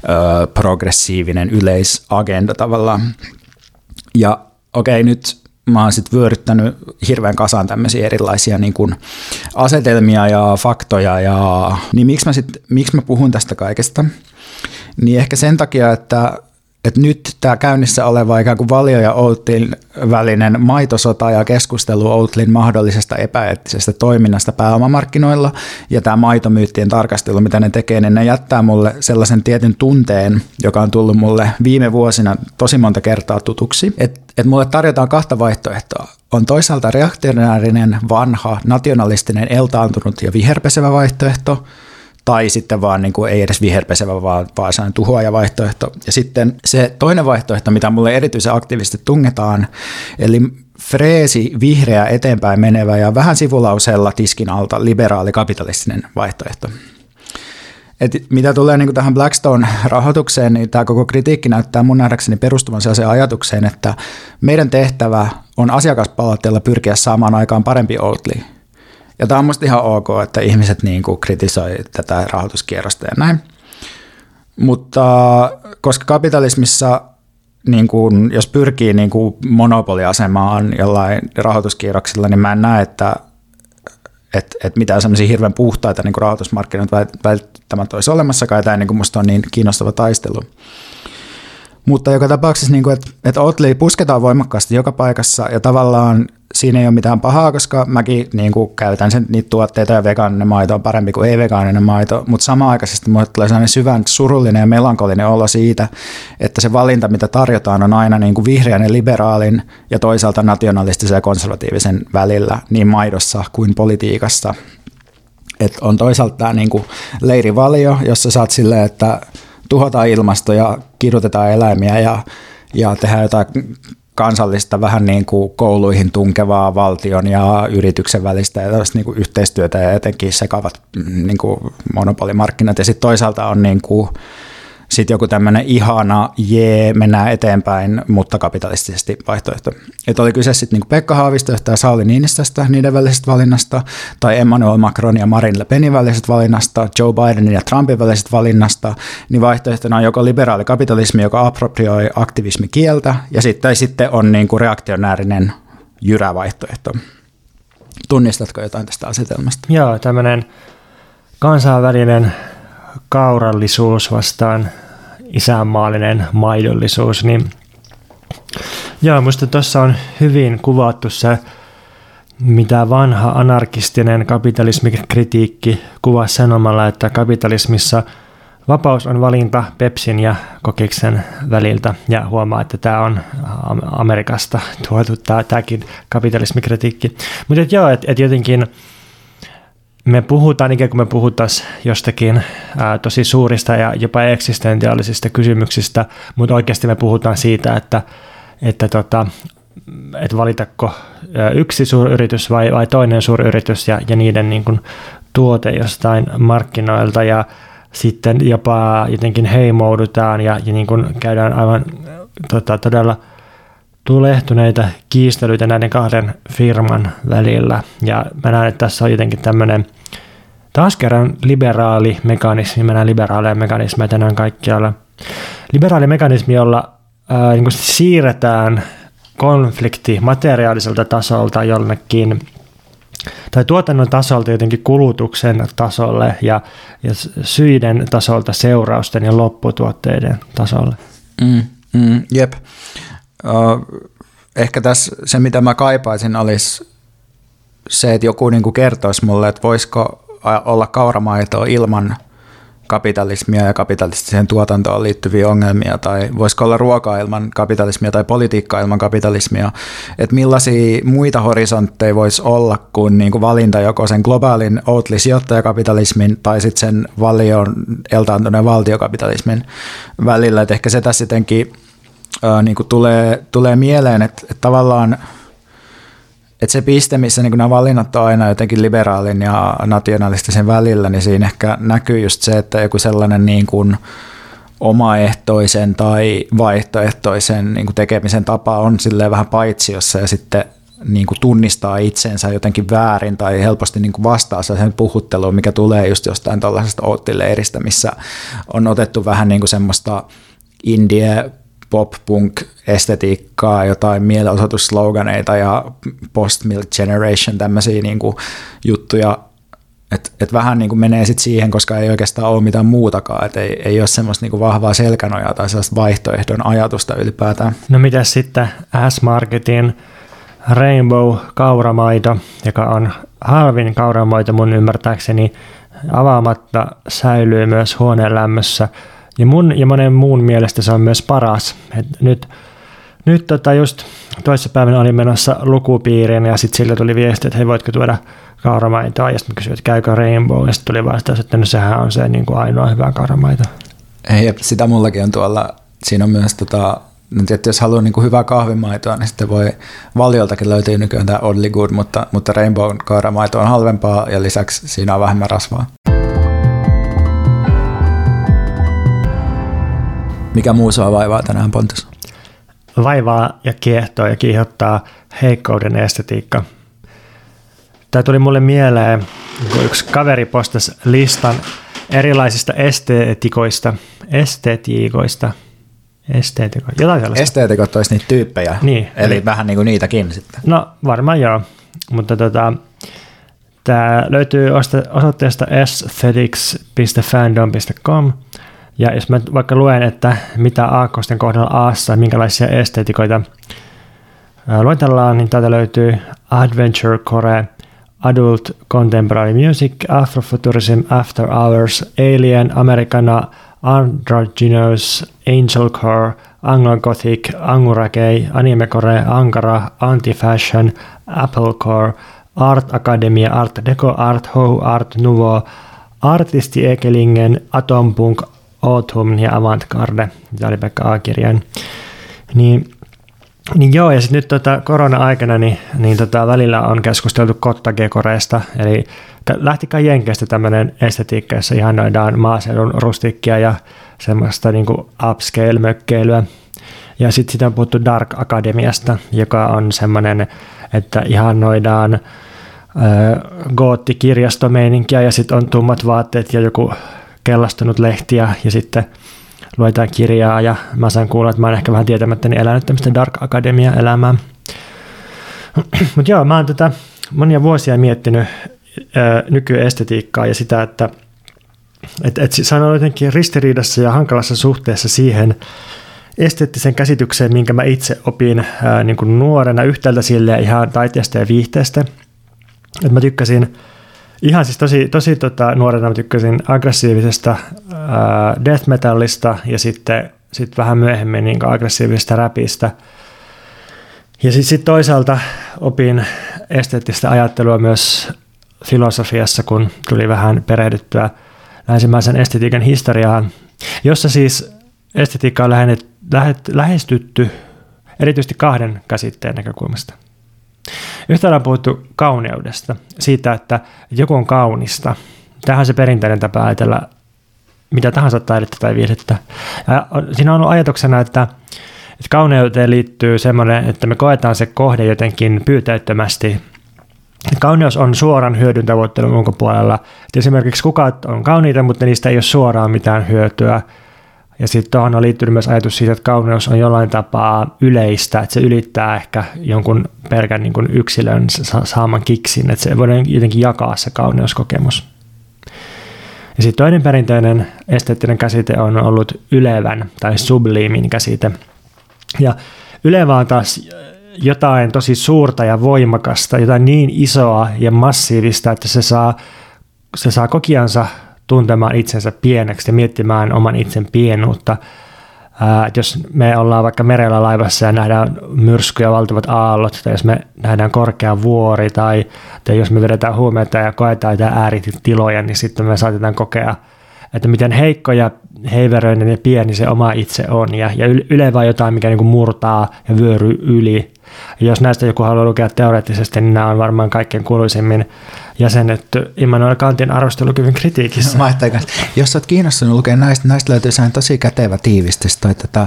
Speaker 3: ö, progressiivinen yleisagenda tavallaan. Ja okei, okay, nyt mä oon sitten vyöryttänyt hirveän kasaan tämmöisiä erilaisia niin kuin asetelmia ja faktoja. Ja, niin miksi mä, sit, miksi mä puhun tästä kaikesta? Niin ehkä sen takia, että että nyt tämä käynnissä oleva ikään kuin Valio ja Outlin välinen maitosota ja keskustelu Outlin mahdollisesta epäeettisestä toiminnasta pääomamarkkinoilla ja tämä maitomyyttien tarkastelu, mitä ne tekee, niin ne jättää mulle sellaisen tietyn tunteen, joka on tullut mulle viime vuosina tosi monta kertaa tutuksi, että et mulle tarjotaan kahta vaihtoehtoa. On toisaalta reaktionäärinen, vanha, nationalistinen, eltaantunut ja viherpesevä vaihtoehto – tai sitten vaan niin kuin ei edes viherpesevä, vaan, vaan sellainen tuhoaja vaihtoehto. Ja sitten se toinen vaihtoehto, mitä mulle erityisen aktiivisesti tungetaan, eli freesi, vihreä, eteenpäin menevä ja vähän sivulauseella tiskin alta liberaali kapitalistinen vaihtoehto. Et mitä tulee niin tähän Blackstone-rahoitukseen, niin tämä koko kritiikki näyttää mun nähdäkseni perustuvan sellaiseen ajatukseen, että meidän tehtävä on asiakaspalautteella pyrkiä saamaan aikaan parempi Oatly – ja tämä on musta ihan ok, että ihmiset niin kuin kritisoi tätä rahoituskierrosta ja näin. Mutta koska kapitalismissa, niin kuin, jos pyrkii niin kuin monopoliasemaan jollain rahoituskierroksilla, niin mä en näe, että että et mitään semmoisia hirveän puhtaita niin rahoitusmarkkinoita välttämättä olisi olemassakaan, tai niin kuin musta on niin kiinnostava taistelu. Mutta joka tapauksessa, niin kuin, että, että Oatly pusketaan voimakkaasti joka paikassa ja tavallaan siinä ei ole mitään pahaa, koska mäkin niin kuin, käytän sen, niitä tuotteita ja vegaaninen maito on parempi kuin ei-vegaaninen maito, mutta samaaikaisesti mulle tulee sellainen syvän surullinen ja melankolinen olo siitä, että se valinta, mitä tarjotaan, on aina niin kuin vihreän ja liberaalin ja toisaalta nationalistisen ja konservatiivisen välillä niin maidossa kuin politiikassa. Et on toisaalta tämä niin kuin leirivalio, jossa saat silleen, että tuhotaan ilmasto ja kirjoitetaan eläimiä ja, ja tehdään jotain kansallista vähän niin kuin kouluihin tunkevaa valtion ja yrityksen välistä ja niin kuin yhteistyötä ja etenkin sekavat mm, niin kuin monopolimarkkinat. Ja sitten toisaalta on niin kuin sitten joku tämmöinen ihana, jee, mennään eteenpäin, mutta kapitalistisesti vaihtoehto. Että oli kyse sitten niinku Pekka Haavistosta ja Sauli Niinistöstä, niiden välisestä valinnasta, tai Emmanuel Macron ja Marine Le Penin välisestä valinnasta, Joe Bidenin ja Trumpin välisestä valinnasta, niin vaihtoehtona on joko liberaali kapitalismi, joka approprioi aktivismikieltä, ja sitten, sitten on niinku reaktionäärinen jyrävaihtoehto. Tunnistatko jotain tästä asetelmasta?
Speaker 1: Joo, tämmöinen kansainvälinen kaurallisuus vastaan isänmaallinen maidollisuus, niin joo, musta tuossa on hyvin kuvattu se, mitä vanha anarkistinen kapitalismikritiikki kuvasi sanomalla, että kapitalismissa vapaus on valinta Pepsin ja Kokiksen väliltä, ja huomaa, että tämä on Amerikasta tuotu tämäkin kapitalismikritiikki. Mutta joo, että et jotenkin me puhutaan ikään kuin me puhuttaisiin jostakin ää, tosi suurista ja jopa eksistentiaalisista kysymyksistä, mutta oikeasti me puhutaan siitä, että, että, tota, että valitako yksi suuryritys vai, vai toinen suuryritys ja, ja niiden niin kuin, tuote jostain markkinoilta ja sitten jopa jotenkin heimoudutaan ja, ja niin kuin käydään aivan tota, todella – tulehtuneita kiistelyitä näiden kahden firman välillä. Ja mä näen, että tässä on jotenkin tämmöinen taas kerran liberaali mekanismi, mennään liberaaleja mekanismeja tänään kaikkialla. Liberaali mekanismi, jolla ää, niin siirretään konflikti materiaaliselta tasolta jollekin tai tuotannon tasolta jotenkin kulutuksen tasolle ja, ja syiden tasolta seurausten ja lopputuotteiden tasolle.
Speaker 3: Mm, mm, jep. Ehkä tässä se, mitä mä kaipaisin, olisi se, että joku niin kuin kertoisi mulle, että voisiko olla kauramaitoa ilman kapitalismia ja kapitalistiseen tuotantoon liittyviä ongelmia, tai voisiko olla ruokaa ilman kapitalismia tai politiikkaa ilman kapitalismia, että millaisia muita horisontteja voisi olla kuin, niin kuin valinta joko sen globaalin Oatly-sijoittajakapitalismin tai sitten sen valion eltaantuneen valtiokapitalismin välillä, että ehkä se tässä jotenkin ää, niin kuin tulee, tulee mieleen, että, että tavallaan – että se piste, missä niin nämä valinnat on aina jotenkin liberaalin ja nationalistisen välillä, niin siinä ehkä näkyy just se, että joku sellainen niin kuin omaehtoisen tai vaihtoehtoisen niin kuin tekemisen tapa on silleen vähän paitsiossa ja sitten niin kuin tunnistaa itsensä jotenkin väärin tai helposti niin kuin vastaa sen puhutteluun, mikä tulee just jostain tuollaisesta oottileiristä, missä on otettu vähän niin kuin semmoista indie pop-punk-estetiikkaa, jotain mielenosoitussloganeita ja post-milk generation, tämmöisiä niin kuin juttuja, että et vähän niin kuin menee sit siihen, koska ei oikeastaan ole mitään muutakaan, että ei, ei ole semmoista niin kuin vahvaa selkänojaa tai sellaista vaihtoehdon ajatusta ylipäätään.
Speaker 1: No mitä sitten S-Marketin Rainbow kauramaito, joka on halvin kauramaito mun ymmärtääkseni, avaamatta säilyy myös huoneen lämmössä – ja mun ja monen muun mielestä se on myös paras. Et nyt nyt tota just toissapäivänä olin menossa lukupiiriin ja sitten sillä tuli viesti, että hei voitko tuoda kauramaitoa ja sitten kysyin, että käykö Rainbow ja sitten tuli vastaus, että no sehän on se niin kuin ainoa hyvä kauramaito.
Speaker 3: Ei, sitä mullakin on tuolla, siinä on myös tota, no tietysti jos haluaa niin kuin hyvää kahvimaitoa, niin sitten voi valioltakin löytyy nykyään tämä Oddly Good, mutta, mutta Rainbow kauramaito on halvempaa ja lisäksi siinä on vähemmän rasvaa. Mikä muu saa vaivaa tänään, Pontus?
Speaker 1: Vaivaa ja kiehtoo ja kiihottaa heikkouden estetiikka. Tämä tuli mulle mieleen, kun yksi kaveri postasi listan erilaisista esteetikoista, estetiikoista, esteetikoista, jotain sellaista.
Speaker 3: Esteetikot olisi niitä tyyppejä,
Speaker 1: niin,
Speaker 3: eli, eli vähän niin kuin niitäkin sitten.
Speaker 1: No varmaan joo, mutta tota, tämä löytyy osoitteesta aesthetics.fandom.com – ja jos mä vaikka luen, että mitä aakkosten kohdalla Aassa, minkälaisia esteetikoita luetellaan, niin täältä löytyy Adventure Core, Adult Contemporary Music, Afrofuturism, After Hours, Alien, Americana, Androgynous, Angelcore, Anglo-Gothic, Angurakei, Animecore, Ankara, Anti-Fashion, Applecore, Art Academia, Art Deco, Art Ho, Art Nouveau, Artisti Ekelingen, Atompunk, Autumn ja Avantgarde, tämä oli Pekka A-kirjain. Niin, niin joo, ja sitten nyt tota korona-aikana niin, niin tota välillä on keskusteltu kottagekoreista, eli lähtikään Jenkeistä tämmöinen estetiikka, jossa ihannoidaan maaseudun rustikkia ja semmoista niin upscale-mökkeilyä. Ja sitten sitä on puhuttu Dark Akademiasta, joka on semmoinen, että ihannoidaan goottikirjastomeininkiä ja sitten on tummat vaatteet ja joku kellastunut lehtiä ja sitten luetaan kirjaa ja mä sain kuulla, että mä oon ehkä vähän tietämättä niin elänyt tämmöistä Dark Academia-elämää. Mutta joo, mä oon tätä monia vuosia miettinyt ää, nykyestetiikkaa ja sitä, että et, et se on jotenkin ristiriidassa ja hankalassa suhteessa siihen esteettisen käsitykseen, minkä mä itse opin ää, niin kuin nuorena yhtäältä sille ihan taiteesta ja viihteestä. Et mä tykkäsin Ihan siis tosi, tosi tota, nuorena tykkäsin aggressiivisesta ää, death metallista ja sitten sit vähän myöhemmin niin aggressiivisesta räpistä. Ja sitten sit toisaalta opin esteettistä ajattelua myös filosofiassa, kun tuli vähän perehdyttyä länsimäisen estetiikan historiaan, jossa siis estetiikka on lähet, lähestytty erityisesti kahden käsitteen näkökulmasta – Yhtäällä on puhuttu kauneudesta, siitä, että joku on kaunista. Tähän se perinteinen tapa ajatella mitä tahansa taidetta tai viihdettä. Ja siinä on ollut ajatuksena, että, että kauneuteen liittyy semmoinen, että me koetaan se kohde jotenkin pyytäyttömästi Kauneus on suoran hyödyn tavoittelun ulkopuolella. Et esimerkiksi kukat on kauniita, mutta niistä ei ole suoraan mitään hyötyä. Ja sitten tuohon on liittynyt myös ajatus siitä, että kauneus on jollain tapaa yleistä, että se ylittää ehkä jonkun pelkän niin kuin yksilön saaman kiksin, että se voidaan jotenkin jakaa se kauneuskokemus. Ja sitten toinen perinteinen esteettinen käsite on ollut ylevän tai subliimin käsite. Ja ylevä on taas jotain tosi suurta ja voimakasta, jotain niin isoa ja massiivista, että se saa, se saa kokiansa tuntemaan itsensä pieneksi ja miettimään oman itsen pienuutta. Ää, jos me ollaan vaikka merellä laivassa ja nähdään myrskyjä, valtavat aallot, tai jos me nähdään korkea vuori, tai, tai jos me vedetään huumeita ja koetaan jotain ääritiloja, niin sitten me saatetaan kokea, että miten heikko ja heiveröinen ja pieni se oma itse on, ja, ja ylevä jotain, mikä niin kuin murtaa ja vyöryy yli. Ja jos näistä joku haluaa lukea teoreettisesti, niin nämä on varmaan kaikkein kuuluisimmin jäsennetty Immanuel Kantin arvostelukyvyn kritiikissä.
Speaker 3: Jos olet kiinnostunut lukemaan näistä, näistä löytyy tosi kätevä tiivistys toi tätä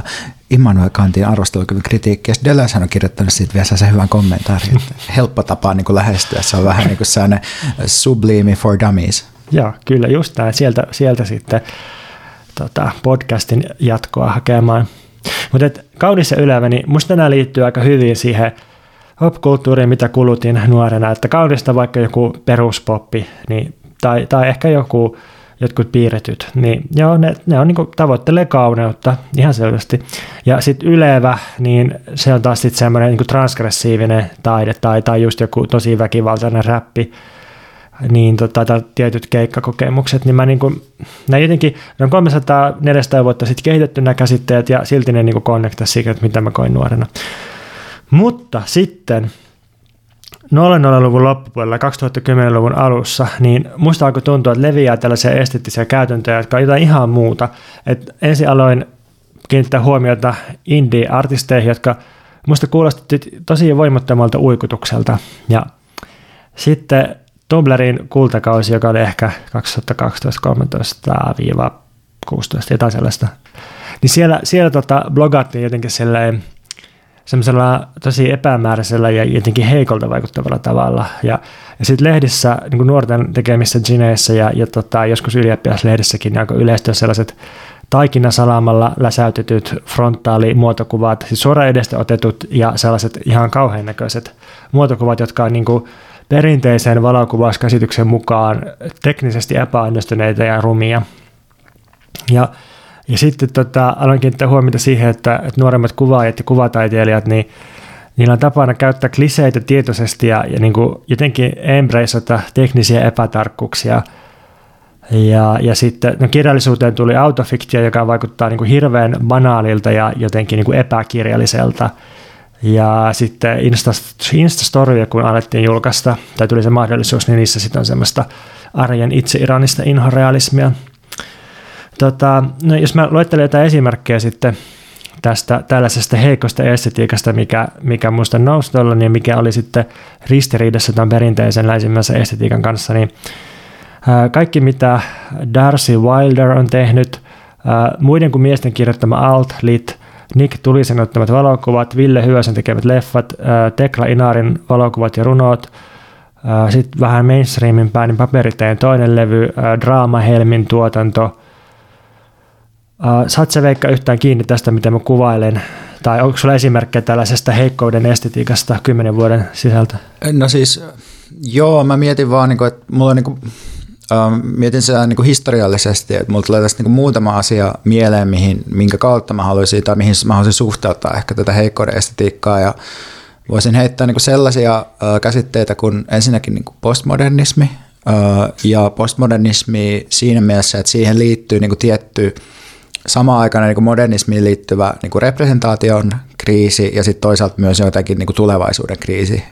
Speaker 3: Immanuel Kantin arvostelukyvyn kritiikkiä. Deleuze on kirjoittanut siitä vielä sen hyvän kommentaarin, että helppo tapa niin kuin lähestyä. Se on vähän niin kuin sellainen sublime for dummies.
Speaker 1: Joo, kyllä just näin. Sieltä, sieltä sitten tota, podcastin jatkoa hakemaan. Mutta kaunis ja ylevä, niin musta nämä liittyy aika hyvin siihen popkulttuuriin, mitä kulutin nuorena, että kaunista vaikka joku peruspoppi, niin, tai, tai ehkä joku jotkut piirretyt, niin joo, ne, ne on niinku tavoittelee kauneutta ihan selvästi. Ja sitten ylevä, niin se on taas sitten semmoinen niinku transgressiivinen taide tai, tai just joku tosi väkivaltainen räppi, niin tota, tietyt keikkakokemukset, niin mä niin kuin, nämä jotenkin, ne on 300-400 vuotta sitten kehitetty nämä käsitteet ja silti ne niin connecta siihen, että mitä mä koin nuorena. Mutta sitten 00-luvun loppupuolella 2010-luvun alussa, niin musta alkoi tuntua, että leviää tällaisia esteettisiä käytäntöjä, jotka on jotain ihan muuta. Et ensin aloin kiinnittää huomiota indie-artisteihin, jotka musta kuulosti tosi voimattomalta uikutukselta. Ja sitten Toblerin kultakausi, joka oli ehkä 2012-13-16, jotain sellaista, niin siellä, siellä tota blogattiin jotenkin silleen, semmoisella tosi epämääräisellä ja jotenkin heikolta vaikuttavalla tavalla. Ja, ja sitten lehdissä, niin kuin nuorten tekemissä gineissä ja, ja tota, joskus ylioppilaslehdissäkin, niin alkoi yleistyä sellaiset taikinasalamalla läsäytetyt frontaalimuotokuvat, siis suoraan edestä otetut ja sellaiset ihan kauhean näköiset muotokuvat, jotka on niin kuin perinteisen valokuvauskäsityksen mukaan teknisesti epäonnistuneita ja rumia. Ja, ja sitten tota, aloin kiinnittää huomiota siihen, että, että nuoremmat kuvaajat ja kuvataiteilijat, niin niillä on tapana käyttää kliseitä tietoisesti ja, ja niin kuin jotenkin embraceata teknisiä epätarkkuuksia. Ja, ja sitten no kirjallisuuteen tuli autofiktio, joka vaikuttaa niin kuin hirveän banaalilta ja jotenkin niin kuin epäkirjalliselta – ja sitten Insta, Instastoria, kun alettiin julkaista, tai tuli se mahdollisuus, niin niissä sitten on semmoista arjen itseironista inhorealismia. Tota, no jos mä luettelen jotain esimerkkejä sitten tästä tällaisesta heikosta estetiikasta, mikä, mikä muista nousi tuolla, niin mikä oli sitten ristiriidassa tämän perinteisen läisimmäisen estetiikan kanssa, niin kaikki mitä Darcy Wilder on tehnyt, muiden kuin miesten kirjoittama alt, lit, Nick Tulisen ottamat valokuvat, Ville Hyösen tekemät leffat, Tekla Inarin valokuvat ja runot, sitten vähän mainstreamin päin niin paperiteen toinen levy, Draama Helmin tuotanto. Saat se Veikka yhtään kiinni tästä, mitä mä kuvailen? Tai onko sulla esimerkkejä tällaisesta heikkouden estetiikasta kymmenen vuoden sisältä?
Speaker 3: No siis, joo, mä mietin vaan, niin että mulla on niin mietin sitä niin kuin historiallisesti, että mulla tulee tästä niin muutama asia mieleen, mihin, minkä kautta mä haluaisin tai mihin mä haluaisin suhteuttaa ehkä tätä heikkouden estetiikkaa ja voisin heittää niin kuin sellaisia äh, käsitteitä kuin ensinnäkin niin kuin postmodernismi äh, ja postmodernismi siinä mielessä, että siihen liittyy niin kuin tietty samaan aikana niin modernismiin liittyvä niin kuin representaation kriisi ja sitten toisaalta myös jotenkin niin kuin tulevaisuuden kriisi.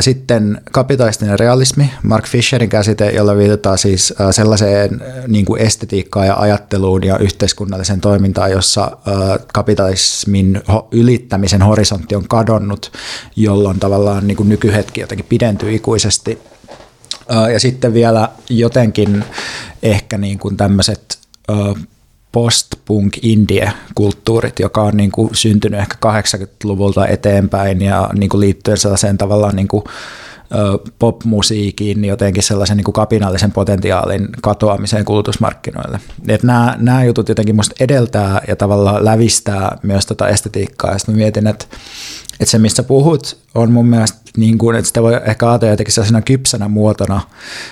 Speaker 3: Sitten kapitalistinen realismi, Mark Fisherin käsite, jolla viitataan siis sellaiseen niin kuin estetiikkaan ja ajatteluun ja yhteiskunnalliseen toimintaan, jossa kapitalismin ylittämisen horisontti on kadonnut, jolloin tavallaan niin kuin nykyhetki jotenkin pidentyy ikuisesti. Ja sitten vielä jotenkin ehkä niin kuin tämmöiset post-punk indie-kulttuurit, joka on niin kuin syntynyt ehkä 80-luvulta eteenpäin ja niin kuin liittyen sellaiseen tavallaan niin kuin popmusiikin jotenkin sellaisen niin kuin kapinallisen potentiaalin katoamiseen kulutusmarkkinoille. Et nämä, nämä jutut jotenkin musta edeltää ja tavallaan lävistää myös tota estetiikkaa. Sitten mietin, että, että se missä puhut on mun mielestä, niin kuin, että sitä voi ehkä ajatella jotenkin sellaisena kypsänä muotona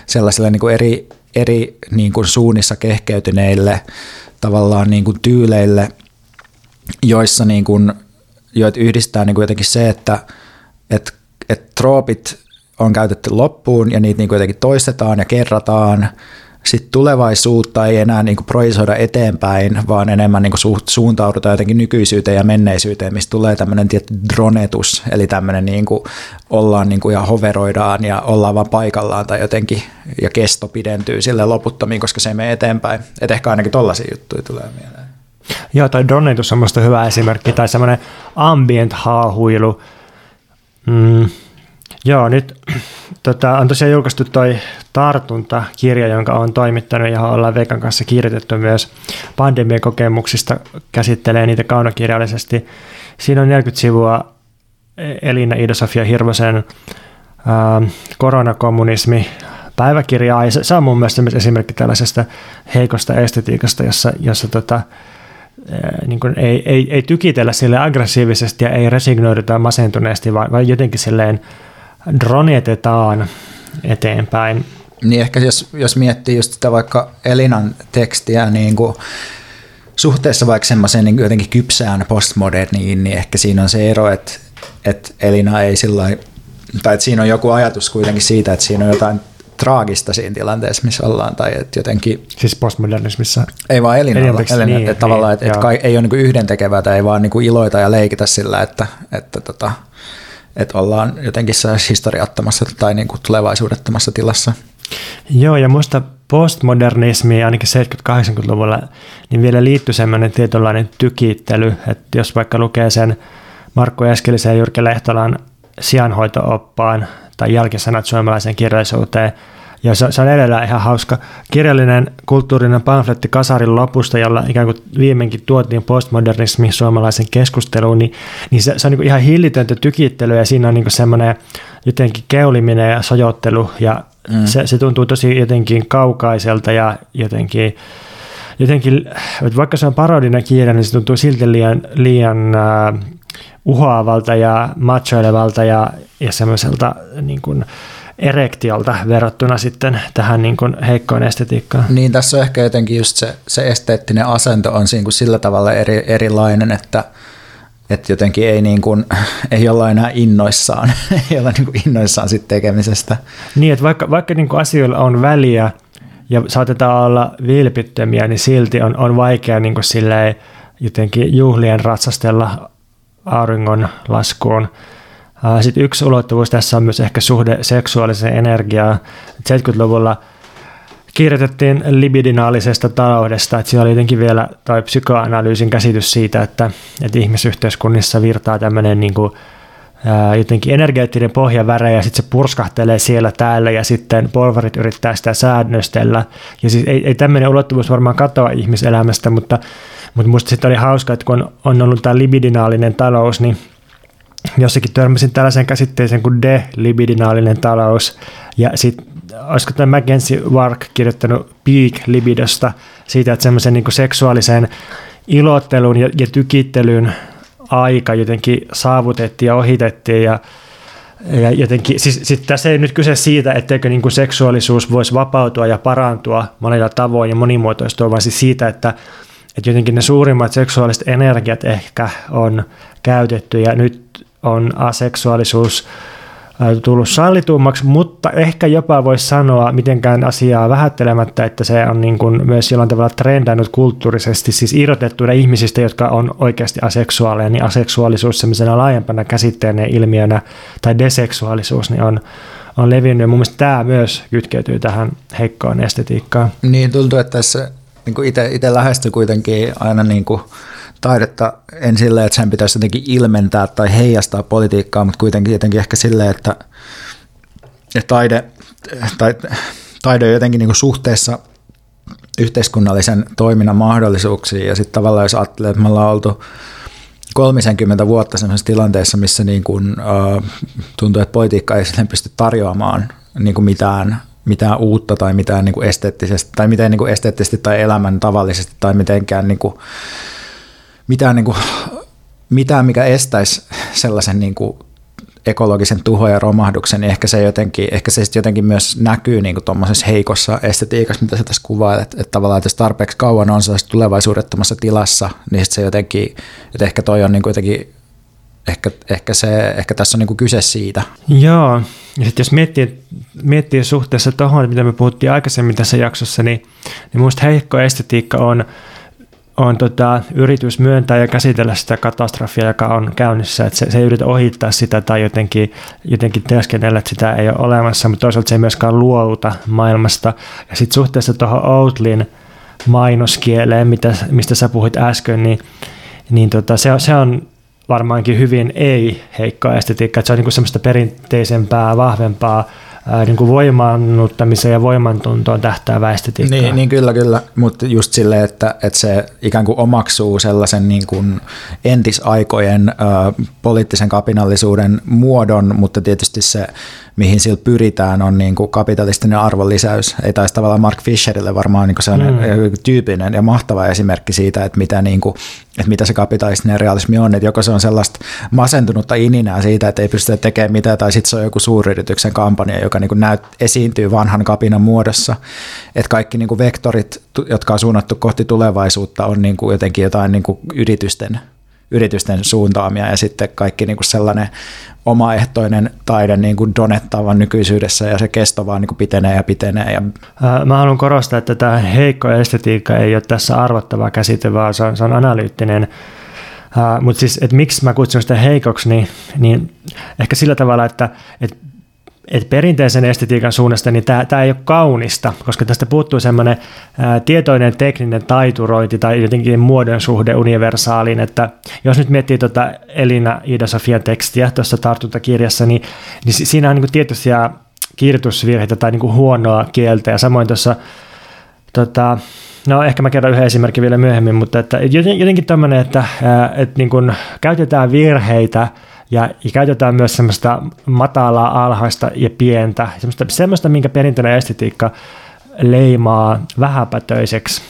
Speaker 3: sellaisille niin kuin eri, eri niin kuin suunnissa kehkeytyneille tavallaan niin kuin tyyleille, joissa niin kuin, joita yhdistää niin kuin jotenkin se, että, että, että troopit on käytetty loppuun ja niitä niin kuin jotenkin toistetaan ja kerrataan. Sitten tulevaisuutta ei enää niin projisoida eteenpäin, vaan enemmän niin suuntaudutaan jotenkin nykyisyyteen ja menneisyyteen, mistä tulee tämmöinen tietty dronetus, eli tämmöinen niin ollaan niin ja hoveroidaan ja ollaan vaan paikallaan tai jotenkin, ja kesto pidentyy sille loputtomiin, koska se ei mene eteenpäin. Et ehkä ainakin tollaisia juttuja tulee mieleen.
Speaker 1: Joo, tai dronetus on minusta hyvä esimerkki, tai semmoinen ambient haahuilu. Mm, Joo, nyt tota, on tosiaan julkaistu toi tartuntakirja, jonka on toimittanut ja ollaan Veikan kanssa kirjoitettu myös pandemian kokemuksista, käsittelee niitä kaunokirjallisesti. Siinä on 40 sivua Elina Ida-Sofia Hirvosen ää, koronakommunismi päiväkirjaa, ja se, se on mun mielestä myös esimerkki tällaisesta heikosta estetiikasta, jossa, jossa tota, niin kuin ei, ei, ei tykitellä sille aggressiivisesti ja ei resignoiduta masentuneesti, vaan, vaan jotenkin silleen dronetetaan eteenpäin.
Speaker 3: Niin ehkä jos, jos miettii just sitä vaikka Elinan tekstiä niin kuin suhteessa vaikka semmoiseen niin jotenkin kypsään postmoderniin, niin ehkä siinä on se ero, että, että Elina ei sillä tai että siinä on joku ajatus kuitenkin siitä, että siinä on jotain traagista siinä tilanteessa, missä ollaan, tai että jotenkin...
Speaker 1: Siis postmodernismissa?
Speaker 3: Ei vaan elinalla, elin, niin, että niin, tavallaan, että, että kai, ei ole niin yhdentekevää, tai ei vaan niin iloita ja leikitä sillä, että, että tota, että ollaan jotenkin historiattomassa tai niin kuin tulevaisuudettomassa tilassa.
Speaker 1: Joo, ja muista postmodernismi ainakin 70-80-luvulla, niin vielä liittyy semmoinen tietynlainen tykittely, että jos vaikka lukee sen Markku Eskelisen ja Jyrki Lehtolan sijanhoito-oppaan tai jälkisanat suomalaiseen kirjallisuuteen, ja se, se on edelleen ihan hauska. Kirjallinen kulttuurinen pamfletti Kasarin lopusta, jolla ikään kuin viimeinkin tuotiin postmodernismi suomalaisen keskusteluun, niin, niin se, se on niin ihan hillitöntä tykittelyä. Ja siinä on niin semmoinen jotenkin keuliminen ja sojottelu. Ja mm. se, se tuntuu tosi jotenkin kaukaiselta ja jotenkin jotenkin, vaikka se on parodinen kirja, niin se tuntuu silti liian, liian uh, uhoavalta ja machoilevalta ja, ja semmoiselta niin kuin, erektiolta verrattuna sitten tähän niin kuin heikkoon estetiikkaan.
Speaker 3: Niin, tässä on ehkä jotenkin just se, se esteettinen asento on siinä kuin sillä tavalla eri, erilainen, että, että jotenkin ei, niin kuin, ei olla enää innoissaan, ei olla niin kuin innoissaan sit tekemisestä.
Speaker 1: Niin, että vaikka, vaikka niin kuin asioilla on väliä ja saatetaan olla vilpittömiä, niin silti on, on vaikea niin kuin silleen, jotenkin juhlien ratsastella auringon laskuun sitten yksi ulottuvuus tässä on myös ehkä suhde seksuaaliseen energiaan. 70-luvulla kirjoitettiin libidinaalisesta taloudesta, että siinä oli jotenkin vielä toi psykoanalyysin käsitys siitä, että, että ihmisyhteiskunnissa virtaa tämmöinen niin kuin, ää, jotenkin energeettinen pohjaväre ja sitten se purskahtelee siellä täällä ja sitten polvarit yrittää sitä säännöstellä. Ja siis ei, ei tämmöinen ulottuvuus varmaan katoa ihmiselämästä, mutta, mutta musta sitten oli hauska, että kun on ollut tämä libidinaalinen talous, niin jossakin törmäsin tällaisen käsitteeseen kuin delibidinaalinen talous, ja sitten olisiko tämä Mackenzie Wark kirjoittanut peak libidosta, siitä, että semmoisen niin seksuaalisen ilottelun ja, ja tykittelyn aika jotenkin saavutettiin ja ohitettiin, ja ja jotenkin, siis, siis tässä ei nyt kyse siitä, etteikö niin kuin seksuaalisuus voisi vapautua ja parantua monilla tavoin ja monimuotoistua, vaan siis siitä, että, että jotenkin ne suurimmat seksuaaliset energiat ehkä on käytetty. Ja nyt on aseksuaalisuus tullut sallitummaksi, mutta ehkä jopa voisi sanoa mitenkään asiaa vähättelemättä, että se on niin kuin myös jollain tavalla trendannut kulttuurisesti, siis irrotettuina ihmisistä, jotka on oikeasti aseksuaaleja, niin aseksuaalisuus sellaisena laajempana käsitteenä ilmiönä tai deseksuaalisuus niin on, on levinnyt. Ja mun mielestä tämä myös kytkeytyy tähän heikkoon estetiikkaan.
Speaker 3: Niin, tuntuu, että tässä niin itse lähestyy kuitenkin aina niin kuin taidetta. En silleen, että sen pitäisi jotenkin ilmentää tai heijastaa politiikkaa, mutta kuitenkin jotenkin ehkä silleen, että, että taide, tai, taide on jotenkin niin suhteessa yhteiskunnallisen toiminnan mahdollisuuksiin. Ja sitten tavallaan jos ajattelee, että me ollaan oltu kolmisenkymmentä vuotta sellaisessa tilanteessa, missä niin kuin, uh, tuntuu, että politiikka ei sitten pysty tarjoamaan niin kuin mitään, mitään uutta tai mitään niin kuin esteettisesti, tai miten niin kuin esteettisesti tai elämän tavallisesti tai mitenkään niin kuin, mitään, niin kuin, mitään, mikä estäisi sellaisen niin kuin ekologisen tuho ja romahduksen, niin ehkä se jotenkin, ehkä se jotenkin myös näkyy niin tuommoisessa heikossa estetiikassa, mitä sä tässä kuvaat, että, että tavallaan, että jos tarpeeksi kauan on sellaisessa tulevaisuudettomassa tilassa, niin se jotenkin, että ehkä toi on niin kuin jotenkin ehkä, ehkä, se, ehkä tässä on niin kuin kyse siitä.
Speaker 1: Joo, ja sitten jos miettii, miettii suhteessa tuohon, mitä me puhuttiin aikaisemmin tässä jaksossa, niin, niin minusta heikko estetiikka on on tota, yritys myöntää ja käsitellä sitä katastrofia, joka on käynnissä, että se, se ei yritä ohittaa sitä tai jotenkin, jotenkin teeskennellä, että sitä ei ole olemassa, mutta toisaalta se ei myöskään luovuta maailmasta. Ja sitten suhteessa tuohon Outlin mainoskieleen, mitä, mistä sä puhuit äsken, niin, niin tota, se, se on varmaankin hyvin ei-heikkoa estetiikkaa, se on niin semmoista perinteisempää, vahvempaa ää, niin kuin voimannuttamiseen ja voimantuntoon tähtää estetiikkaa.
Speaker 3: Niin, niin kyllä, kyllä, mutta just silleen, että, että se ikään kuin omaksuu sellaisen niin kuin entisaikojen ää, poliittisen kapinallisuuden muodon, mutta tietysti se mihin sillä pyritään, on niin kuin kapitalistinen arvonlisäys. Ei taisi tavallaan Mark Fisherille varmaan niin kuin sellainen mm. tyypinen ja mahtava esimerkki siitä, että mitä, niin kuin, että mitä se kapitalistinen realismi on. Että joko se on sellaista masentunutta ininää siitä, että ei pystytä tekemään mitään, tai sitten se on joku suuryrityksen kampanja, joka niin kuin näyt, esiintyy vanhan kapinan muodossa. Että kaikki niin kuin vektorit, jotka on suunnattu kohti tulevaisuutta, on niin kuin jotenkin jotain niin kuin yritysten yritysten suuntaamia ja sitten kaikki niin kuin sellainen omaehtoinen taide niin kuin donettava nykyisyydessä ja se kesto vaan niin kuin pitenee ja pitenee. Ja...
Speaker 1: Mä haluan korostaa, että tämä heikko estetiikka ei ole tässä arvottava käsite, vaan se on, se on analyyttinen. Uh, Mutta siis, että miksi mä kutsun sitä heikoksi, niin, niin ehkä sillä tavalla, että, että et perinteisen estetiikan suunnasta niin tämä ei ole kaunista, koska tästä puuttuu semmoinen tietoinen tekninen taiturointi tai jotenkin muodon suhde universaaliin, että jos nyt miettii tuota Elina Ida-Sofian tekstiä tuossa tartuntakirjassa, niin, niin siinä on niin tietystiä kirjoitusvirheitä tai niin huonoa kieltä. Ja samoin tuossa tota, No ehkä mä kerron yhden esimerkin vielä myöhemmin, mutta että jotenkin tämmöinen, että, että niin kuin käytetään virheitä ja, käytetään myös semmoista matalaa, alhaista ja pientä, semmoista, semmoista minkä perinteinen estetiikka leimaa vähäpätöiseksi.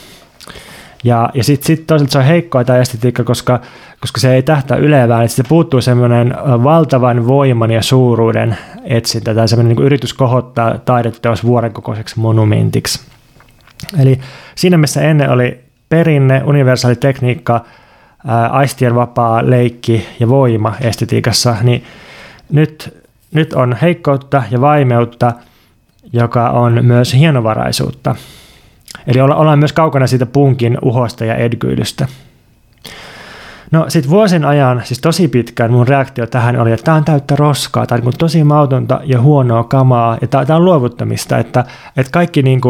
Speaker 1: Ja, ja sitten sit toisaalta se on heikkoa tämä estetiikka, koska, koska se ei tähtää ylevään, että se puuttuu semmoinen valtavan voiman ja suuruuden etsintä tai semmoinen niin yritys kohottaa taideteos vuoren kokoiseksi monumentiksi. Eli siinä missä ennen oli perinne, universaali tekniikka, aistien vapaa leikki ja voima estetiikassa, niin nyt, nyt on heikkoutta ja vaimeutta, joka on myös hienovaraisuutta. Eli ollaan myös kaukana siitä punkin uhosta ja edgyydystä. No sitten vuosien ajan, siis tosi pitkään mun reaktio tähän oli, että tämä on täyttä roskaa, on niin tosi mautonta ja huonoa kamaa, ja tämä on luovuttamista, että, että kaikki niin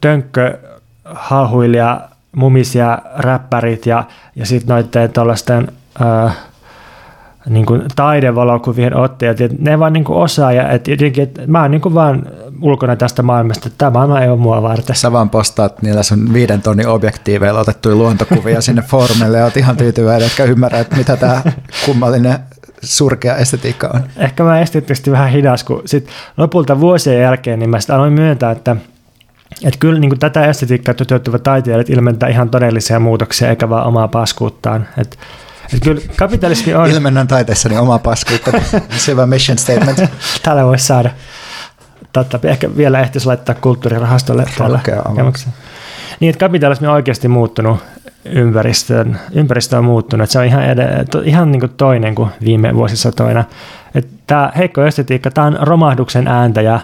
Speaker 1: tönkkö, hahuilija, mumisia räppärit ja, ja sitten noiden tuollaisten äh, niin kuin taidevalokuvien ottajat, että ne vaan niin kuin osaa ja että jotenkin, että mä oon niin kuin vaan ulkona tästä maailmasta, että tämä maailma ei ole mua varten.
Speaker 3: Sä vaan postaat niillä sun viiden tonnin objektiiveilla otettuja luontokuvia sinne foorumille ja oot ihan tyytyväinen, etkä ymmärrä, että mitä tämä kummallinen surkea estetiikka on.
Speaker 1: Ehkä mä esteettisesti vähän hidas, kun sit lopulta vuosien jälkeen niin mä aloin myöntää, että että kyllä niin kuin tätä estetiikkaa toteuttavat taiteilijat ilmentää ihan todellisia muutoksia, eikä vaan omaa paskuuttaan. Et, et kyllä kapitalismi on...
Speaker 3: Ilmennän taiteessani omaa paskuutta. Selvä mission statement.
Speaker 1: Täällä voisi saada. Totta, ehkä vielä ehtisi laittaa kulttuurirahastolle täällä. Niin, että kapitalismi on oikeasti muuttunut ympäristön, ympäristö on muuttunut. Se on ihan, ed- to, ihan niin kuin toinen kuin viime vuosisatoina. Tämä heikko estetiikka, tämä on romahduksen ääntä ja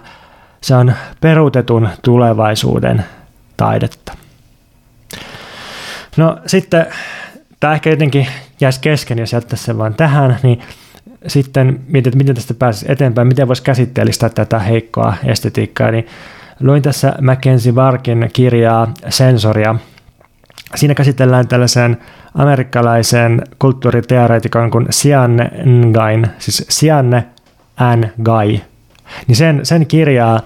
Speaker 1: se on peruutetun tulevaisuuden taidetta. No sitten, tämä ehkä jotenkin jäisi kesken, jos jättäisi sen vaan tähän, niin sitten mietin, että miten tästä pääsisi eteenpäin, miten voisi käsitteellistää tätä heikkoa estetiikkaa, niin luin tässä Mackenzie Barkin kirjaa Sensoria. Siinä käsitellään tällaisen amerikkalaisen kulttuuriteoreetikon kuin Sianne Ngain, siis Sianne Ngai, niin sen, sen kirjaa,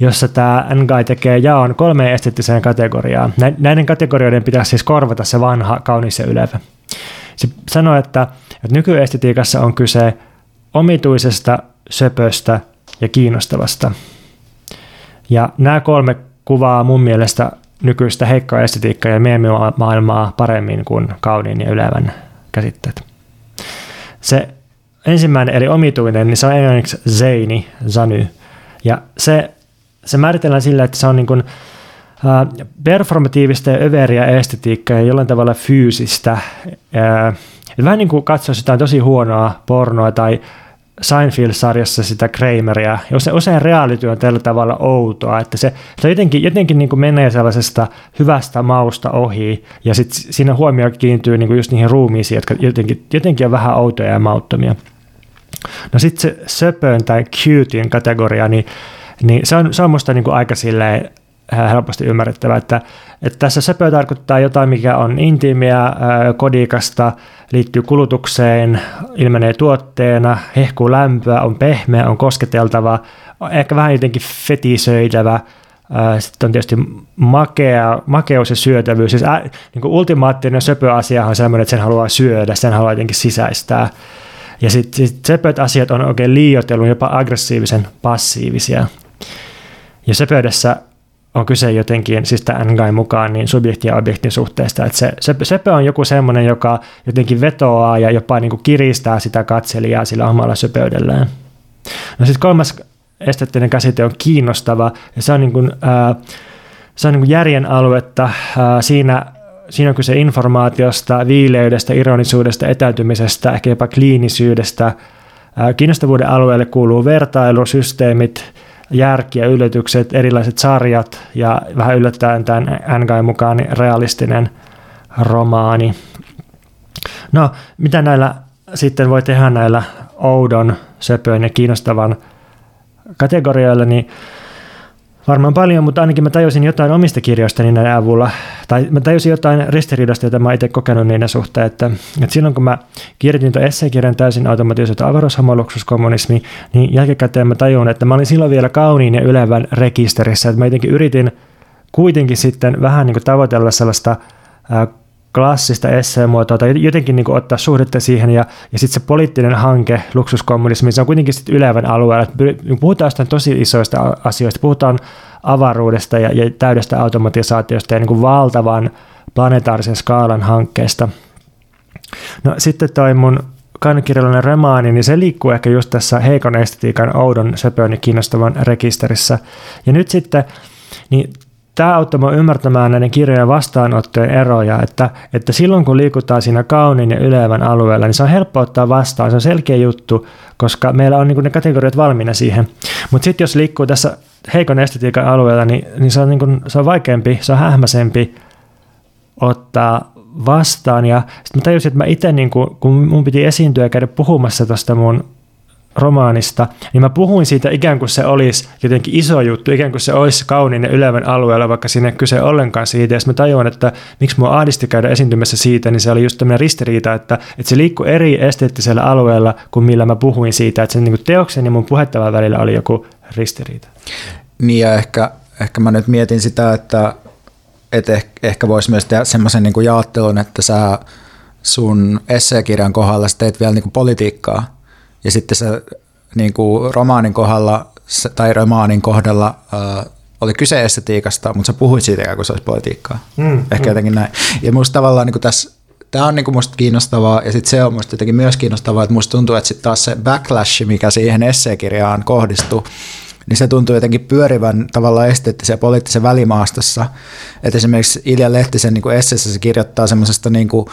Speaker 1: jossa tämä Ngai tekee jaon kolmeen esteettiseen kategoriaan. Näiden kategorioiden pitäisi siis korvata se vanha, kaunis ja ylevä. se sanoi, että, että nykyestetiikassa on kyse omituisesta, söpöstä ja kiinnostavasta. Ja nämä kolme kuvaa mun mielestä nykyistä heikkoa estetiikkaa ja maailmaa paremmin kuin kauniin ja ylevän käsitteet. Se ensimmäinen eli omituinen, niin se on englanniksi zeini, zany. Ja se, se määritellään sillä, että se on niin kuin, uh, performatiivista ja överiä estetiikkaa ja jollain tavalla fyysistä. Uh, vähän niin kuin katsoisi jotain tosi huonoa pornoa tai Seinfeld-sarjassa sitä Krameria. Usein, usein reality on tällä tavalla outoa, että se, se jotenkin, jotenkin niin kuin menee sellaisesta hyvästä mausta ohi, ja sitten siinä huomio kiintyy niin kuin just niihin ruumiisiin, jotka jotenkin, jotenkin on vähän outoja ja mauttomia. No sitten se söpön tai cutein kategoria, niin, niin se on, se on musta niin kuin aika silleen äh, helposti ymmärrettävä, että, että tässä söpö tarkoittaa jotain, mikä on intiimiä, äh, kodikasta, liittyy kulutukseen, ilmenee tuotteena, hehkuu lämpöä, on pehmeä, on kosketeltava, ehkä vähän jotenkin fetisöitävä, äh, sitten on tietysti makea, makeus ja syötävyys. Siis ä, niin kuin ultimaattinen söpöasia on sellainen, että sen haluaa syödä, sen haluaa jotenkin sisäistää. Ja sitten sit söpöt asiat on oikein liioitellut, jopa aggressiivisen passiivisia. Ja söpöydessä on kyse jotenkin, siis tämän mukaan, niin subjektin ja objektin suhteesta. Että se, se, söpö on joku semmoinen, joka jotenkin vetoaa ja jopa niin kuin kiristää sitä katselijaa sillä omalla söpöydellään. No sitten kolmas esteettinen käsite on kiinnostava, ja se on, niin kuin, ää, se on niin kuin järjen aluetta. Ää, siinä siinä on kyse informaatiosta, viileydestä, ironisuudesta, etäytymisestä, ehkä jopa kliinisyydestä. Kiinnostavuuden alueelle kuuluu vertailu, systeemit, järki ja yllätykset, erilaiset sarjat ja vähän yllättäen tämän NGAin mukaan niin realistinen romaani. No, mitä näillä sitten voi tehdä näillä oudon, söpön ja kiinnostavan kategorioilla, niin Varmaan paljon, mutta ainakin mä tajusin jotain omista kirjoistani näiden avulla, tai mä tajusin jotain ristiriidasta, jota mä itse kokenut niiden suhteen, että, että silloin kun mä kirjoitin tuon esseekirjan täysin automatisoitu avaruushomoluksuskommunismi, niin jälkikäteen mä tajun, että mä olin silloin vielä kauniin ja ylevän rekisterissä, että mä jotenkin yritin kuitenkin sitten vähän niin kuin tavoitella sellaista klassista esseemuotoa tai jotenkin niin kuin ottaa suhdetta siihen ja, ja sitten se poliittinen hanke, luksuskommunismi, se on kuitenkin sitten ylevän alueella. Että niin puhutaan jostain tosi isoista asioista, puhutaan avaruudesta ja, ja täydestä automatisaatiosta ja niin kuin valtavan planetaarisen skaalan hankkeesta. No sitten toi mun kaunokirjallinen remaani, niin se liikkuu ehkä just tässä heikon estetiikan, oudon, söpön ja kiinnostavan rekisterissä. Ja nyt sitten, niin tämä auttaa minua ymmärtämään näiden kirjojen vastaanottojen eroja, että, että silloin kun liikutaan siinä kauniin ja ylevän alueella, niin se on helppo ottaa vastaan, se on selkeä juttu, koska meillä on niin ne kategoriat valmiina siihen. Mutta sitten jos liikkuu tässä heikon estetiikan alueella, niin, niin, se, on niin kuin, se on vaikeampi, se on hähmäsempi ottaa vastaan. Ja sitten mä tajusin, että mä itse, niin kun, kun mun piti esiintyä ja käydä puhumassa tuosta mun romaanista, niin mä puhuin siitä ikään kuin se olisi jotenkin iso juttu, ikään kuin se olisi kauniin ja ylevän alueella, vaikka sinne kyse ollenkaan siitä. Ja mä tajuan, että miksi mua ahdisti käydä esiintymässä siitä, niin se oli just tämmöinen ristiriita, että, että se liikkui eri esteettisellä alueella kuin millä mä puhuin siitä, että sen niin teoksen ja mun puhettavan välillä oli joku ristiriita.
Speaker 3: Niin ja ehkä, ehkä mä nyt mietin sitä, että, että ehkä, ehkä voisi myös tehdä semmoisen niin jaottelun, että sä sun esseekirjan kohdalla teet vielä niin politiikkaa, ja sitten se niin kuin romaanin kohdalla tai romaanin kohdalla äh, oli kyse estetiikasta, mutta sä puhuit siitä ikään kuin se olisi politiikkaa. Mm, Ehkä mm. jotenkin näin. Ja musta tavallaan niin kuin tässä Tämä on niin kuin musta kiinnostavaa ja sitten se on musta jotenkin myös kiinnostavaa, että musta tuntuu, että sitten taas se backlash, mikä siihen esseekirjaan kohdistuu, niin se tuntuu jotenkin pyörivän tavallaan esteettisen ja poliittisen välimaastossa. Että esimerkiksi Ilja Lehtisen niin esseessä se kirjoittaa semmoisesta niin kuin,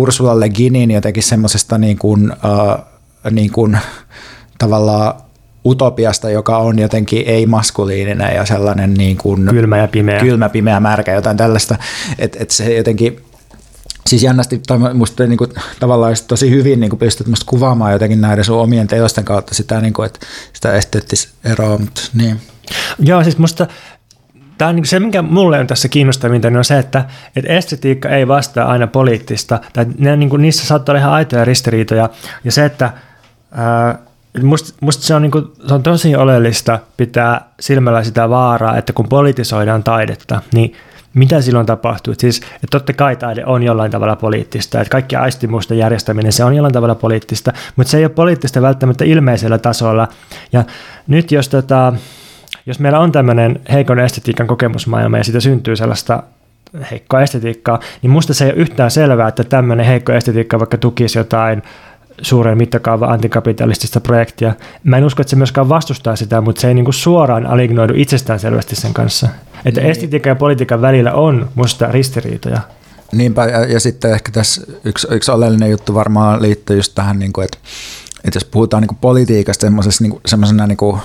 Speaker 3: Ursula Le Guinin jotenkin semmoisesta niin kuin, uh, niin kuin, tavallaan utopiasta, joka on jotenkin ei-maskuliininen ja sellainen niin kuin
Speaker 1: kylmä ja pimeä,
Speaker 3: kylmä, pimeä märkä, jotain tällaista, että et se jotenkin Siis jännästi, musta niin kuin, tavallaan tosi hyvin niin kuin pystyt musta kuvaamaan jotenkin näiden sun omien teosten kautta sitä, niin kuin, että sitä esteettis eroa, mutta niin.
Speaker 1: Joo, siis musta Tämä on niin se, mikä mulle on tässä kiinnostavinta, niin on se, että, että estetiikka ei vastaa aina poliittista. Tai ne, niin kuin, niissä saattaa olla ihan aitoja ristiriitoja. Ja se, että ää, musta, musta se, on, niin kuin, se on tosi oleellista pitää silmällä sitä vaaraa, että kun politisoidaan taidetta, niin mitä silloin tapahtuu? Siis, että totta kai taide on jollain tavalla poliittista, että kaikki aistimusten järjestäminen, se on jollain tavalla poliittista, mutta se ei ole poliittista välttämättä ilmeisellä tasolla. Ja nyt jos, tota, jos meillä on tämmöinen heikon estetiikan kokemusmaailma ja siitä syntyy sellaista heikkoa estetiikkaa, niin musta se ei ole yhtään selvää, että tämmöinen heikko estetiikka vaikka tukisi jotain suuren mittakaava antikapitalistista projektia. Mä en usko, että se myöskään vastustaa sitä, mutta se ei niinku suoraan alignoidu itsestään selvästi sen kanssa. Että niin. estetiikan ja politiikan välillä on musta ristiriitoja.
Speaker 3: Niinpä, ja, ja sitten ehkä tässä yksi, yksi oleellinen juttu varmaan liittyy just tähän, niin kuin, että, että jos puhutaan niin kuin politiikasta semmoisena niin kuin,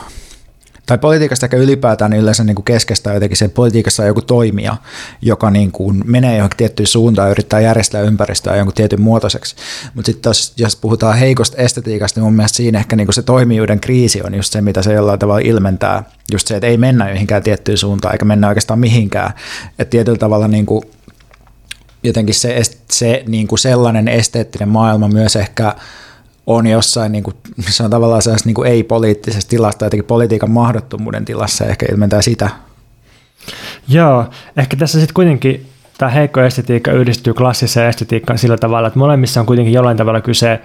Speaker 3: tai politiikasta ehkä ylipäätään niin yleensä niin kuin keskeistä jotenkin se, että politiikassa on joku toimija, joka niin kuin menee johonkin tiettyyn suuntaan ja yrittää järjestää ympäristöä jonkun tietyn muotoiseksi. Mutta sitten jos, puhutaan heikosta estetiikasta, niin mun mielestä siinä ehkä niin kuin se toimijuuden kriisi on just se, mitä se jollain tavalla ilmentää. Just se, että ei mennä johonkin tiettyyn suuntaan eikä mennä oikeastaan mihinkään. Että tietyllä tavalla niin kuin jotenkin se, se niin kuin sellainen esteettinen maailma myös ehkä – on jossain, niin kuin, se on tavallaan niin kuin ei-poliittisessa tilassa, jotenkin politiikan mahdottomuuden tilassa, ehkä ilmentää sitä.
Speaker 1: Joo, ehkä tässä sitten kuitenkin tämä heikko estetiikka yhdistyy klassiseen estetiikkaan sillä tavalla, että molemmissa on kuitenkin jollain tavalla kyse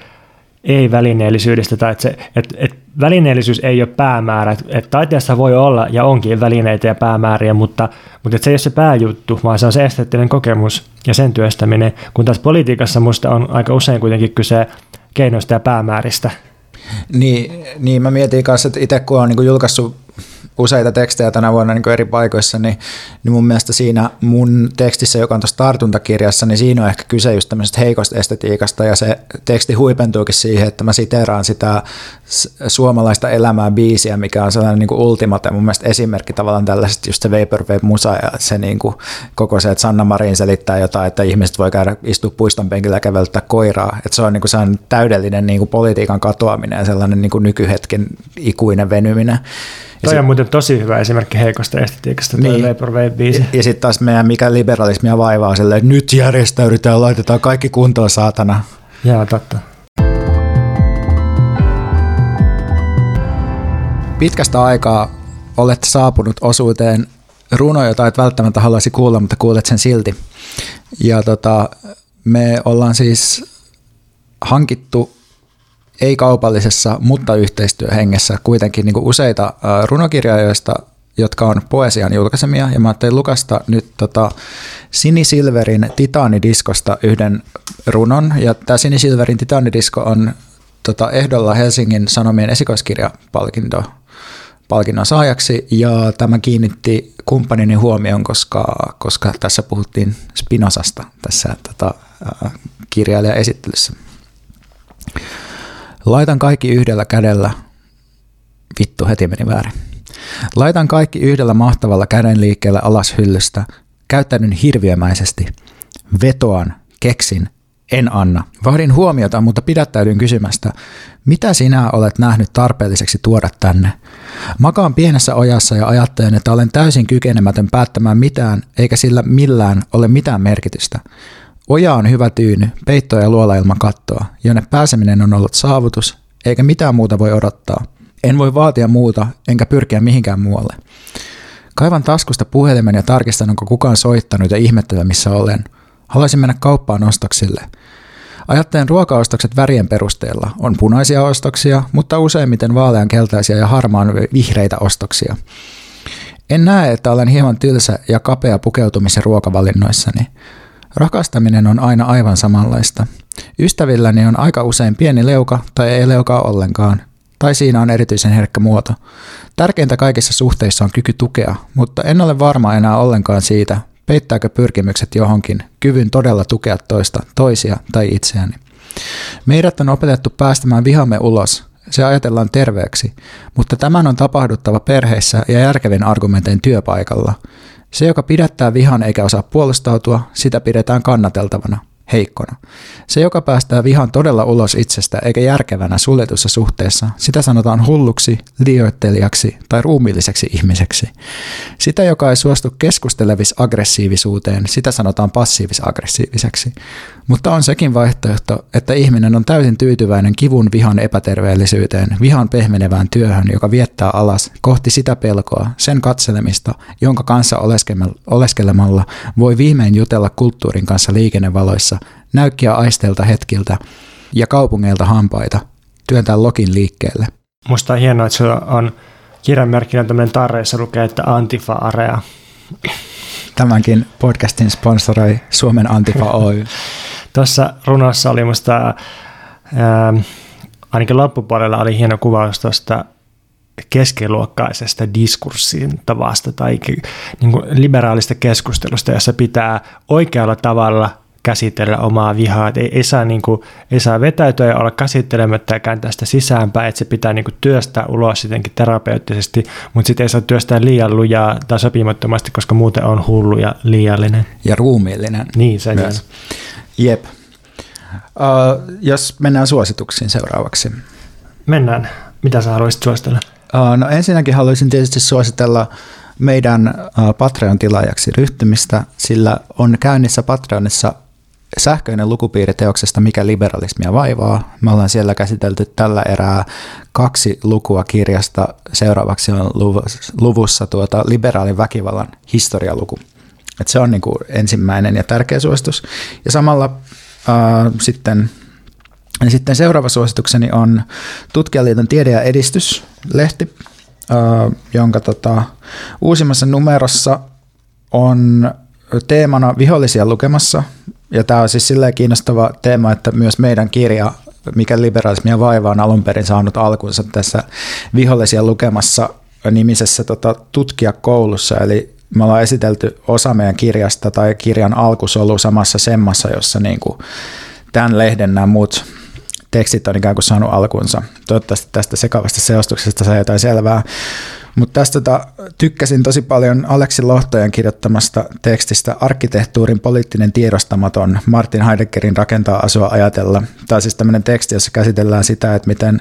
Speaker 1: ei-välineellisyydestä, tai että, se, että, että välineellisyys ei ole päämäärä, että, että taiteessa voi olla ja onkin välineitä ja päämääriä, mutta, mutta että se ei ole se pääjuttu, vaan se on se esteettinen kokemus ja sen työstäminen, kun taas politiikassa musta on aika usein kuitenkin kyse keinoista ja päämääristä.
Speaker 3: Niin, niin mä mietin kanssa, että itse kun olen niin julkaissut useita tekstejä tänä vuonna niin eri paikoissa, niin, niin mun mielestä siinä mun tekstissä, joka on tuossa tartuntakirjassa, niin siinä on ehkä kyse just tämmöisestä heikosta estetiikasta ja se teksti huipentuukin siihen, että mä siteraan sitä suomalaista elämää biisiä, mikä on sellainen niin kuin ultimate mun mielestä esimerkki tavallaan tällaisesta just se Vaporwave musa ja se niin kuin koko se, että Sanna Marin selittää jotain, että ihmiset voi käydä istua puiston penkillä ja koiraa, että se on niin kuin sellainen täydellinen niin kuin politiikan katoaminen ja sellainen niin kuin nykyhetken ikuinen venyminen.
Speaker 1: Toi sit, on muuten tosi hyvä esimerkki heikosta estetiikasta, tuo niin. Vaporwave-biisi.
Speaker 3: Ja, ja sitten taas meidän mikä liberalismia vaivaa silleen, että nyt järjestäydytään, laitetaan kaikki kuntoon saatana.
Speaker 1: Jaa, totta.
Speaker 3: Pitkästä aikaa olet saapunut osuuteen runo, jota et välttämättä haluaisi kuulla, mutta kuulet sen silti. Ja tota, me ollaan siis hankittu ei-kaupallisessa, mutta yhteistyöhengessä kuitenkin niin useita runokirjailijoista, jotka on poesian julkaisemia, ja mä ajattelin lukasta nyt tota Sini Silverin Titaanidiskosta yhden runon, ja tämä Sini Silverin Titaanidisko on tota, ehdolla Helsingin Sanomien esikoiskirjapalkinto palkinnon saajaksi, ja tämä kiinnitti kumppanini huomioon, koska, koska tässä puhuttiin Spinosasta tässä tota, kirjailija-esittelyssä. Laitan kaikki yhdellä kädellä. Vittu, heti meni väärin. Laitan kaikki yhdellä mahtavalla käden liikkeellä alas hyllystä. Käyttäydyn hirviömäisesti. Vetoan, keksin, en anna. Vahdin huomiota, mutta pidättäydyn kysymästä, mitä sinä olet nähnyt tarpeelliseksi tuoda tänne? Makaan pienessä ojassa ja ajattelen, että olen täysin kykenemätön päättämään mitään, eikä sillä millään ole mitään merkitystä. Oja on hyvä tyyny, peitto ja luola ilman kattoa, jonne pääseminen on ollut saavutus, eikä mitään muuta voi odottaa. En voi vaatia muuta, enkä pyrkiä mihinkään muualle. Kaivan taskusta puhelimen ja tarkistan, onko kukaan soittanut ja ihmettelen, missä olen. Haluaisin mennä kauppaan ostoksille. Ajattelen ruokaostokset värien perusteella. On punaisia ostoksia, mutta useimmiten vaalean keltaisia ja harmaan vihreitä ostoksia. En näe, että olen hieman tylsä ja kapea pukeutumisen ruokavalinnoissani. Rakastaminen on aina aivan samanlaista. Ystävilläni on aika usein pieni leuka tai ei leukaa ollenkaan, tai siinä on erityisen herkkä muoto. Tärkeintä kaikissa suhteissa on kyky tukea, mutta en ole varma enää ollenkaan siitä, peittääkö pyrkimykset johonkin kyvyn todella tukea toista, toisia tai itseäni. Meidät on opetettu päästämään vihamme ulos, se ajatellaan terveeksi, mutta tämän on tapahduttava perheissä ja järkevin argumentein työpaikalla – se, joka pidättää vihan eikä osaa puolustautua, sitä pidetään kannateltavana, heikkona. Se, joka päästää vihan todella ulos itsestä eikä järkevänä suljetussa suhteessa, sitä sanotaan hulluksi, liioittelijaksi tai ruumiilliseksi ihmiseksi. Sitä, joka ei suostu keskustelevis aggressiivisuuteen, sitä sanotaan passiivis-aggressiiviseksi. Mutta on sekin vaihtoehto, että ihminen on täysin tyytyväinen kivun vihan epäterveellisyyteen, vihan pehmenevään työhön, joka viettää alas kohti sitä pelkoa, sen katselemista, jonka kanssa oleskelemalla voi viimein jutella kulttuurin kanssa liikennevaloissa, näykkiä aisteilta hetkiltä ja kaupungeilta hampaita, työntää lokin liikkeelle.
Speaker 1: Musta on hienoa, että se on kirjanmerkkinä tämmöinen tarre, jossa lukee, että Antifa Area.
Speaker 3: Tämänkin podcastin sponsoroi Suomen Antifa Oy.
Speaker 1: Tuossa runossa oli musta, ää, ainakin loppupuolella oli hieno kuvaus tuosta keskiluokkaisesta diskurssin tavasta tai niin kuin liberaalista keskustelusta, jossa pitää oikealla tavalla käsitellä omaa vihaa. Ei, ei, saa, niin kuin, ei saa vetäytyä ja olla käsittelemättä ja kääntää sitä sisäänpäin, että se pitää niin kuin, työstää ulos jotenkin terapeuttisesti, mutta sitten ei saa työstää liian lujaa tai sopimattomasti, koska muuten on hullu ja liiallinen.
Speaker 3: Ja ruumiillinen.
Speaker 1: Niin, se myös.
Speaker 3: Jep. Uh, jos mennään suosituksiin seuraavaksi.
Speaker 1: Mennään. Mitä sä haluaisit suositella?
Speaker 3: Uh, no ensinnäkin haluaisin tietysti suositella meidän uh, Patreon-tilaajaksi ryhtymistä, sillä on käynnissä Patreonissa sähköinen lukupiiri teoksesta Mikä liberalismia vaivaa. Me ollaan siellä käsitelty tällä erää kaksi lukua kirjasta. Seuraavaksi on luvussa tuota liberaalin väkivallan historialuku. Et se on niin kuin ensimmäinen ja tärkeä suositus. Ja samalla äh, sitten, ja sitten seuraava suositukseni on Tutkijaliiton tiede- ja edistyslehti, äh, jonka tota, uusimmassa numerossa on teemana vihollisia lukemassa. Ja tämä on siis silleen kiinnostava teema, että myös meidän kirja mikä liberalismia vaivaa on alun perin saanut alkunsa tässä vihollisia lukemassa nimisessä tota, tutkijakoulussa, eli me ollaan esitelty osa meidän kirjasta tai kirjan alkusolu samassa semmassa, jossa niin kuin tämän lehden nämä muut tekstit on ikään kuin saanut alkunsa. Toivottavasti tästä sekavasta seostuksesta saa jotain selvää. Mutta tästä tota, tykkäsin tosi paljon Aleksi Lohtojen kirjoittamasta tekstistä Arkkitehtuurin poliittinen tiedostamaton Martin Heideggerin rakentaa asua ajatella. On siis tämmöinen teksti, jossa käsitellään sitä, että miten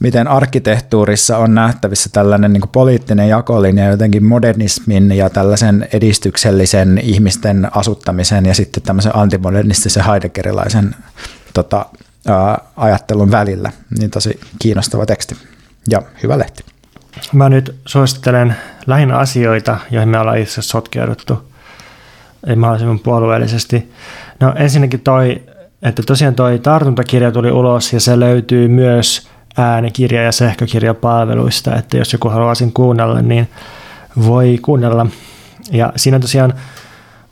Speaker 3: miten arkkitehtuurissa on nähtävissä tällainen niin poliittinen jakolinja jotenkin modernismin ja tällaisen edistyksellisen ihmisten asuttamisen ja sitten tämmöisen antimodernistisen heideggerilaisen tota, ää, ajattelun välillä. Niin tosi kiinnostava teksti ja hyvä lehti.
Speaker 1: Mä nyt suosittelen lähinnä asioita, joihin me ollaan itse sotkeuduttu, mahdollisimman puolueellisesti. No ensinnäkin toi, että tosiaan toi tartuntakirja tuli ulos ja se löytyy myös äänikirja- ja sähkökirjapalveluista, että jos joku haluaa sen kuunnella, niin voi kuunnella. Ja siinä tosiaan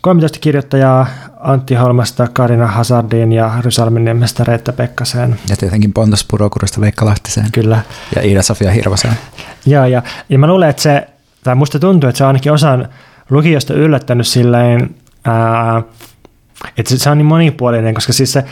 Speaker 1: 13 kirjoittajaa Antti Holmasta, Karina Hazardin ja Rysalmeniemestä Reetta Pekkaseen.
Speaker 3: Ja tietenkin Pontus Purokurista Veikka Lahtiseen.
Speaker 1: Kyllä.
Speaker 3: Ja Iida-Sofia Hirvaseen.
Speaker 1: ja, ja, ja mä luulen, että se, tai musta tuntuu, että se on ainakin osan lukijosta yllättänyt silleen, ää, että se, se on niin monipuolinen, koska siis se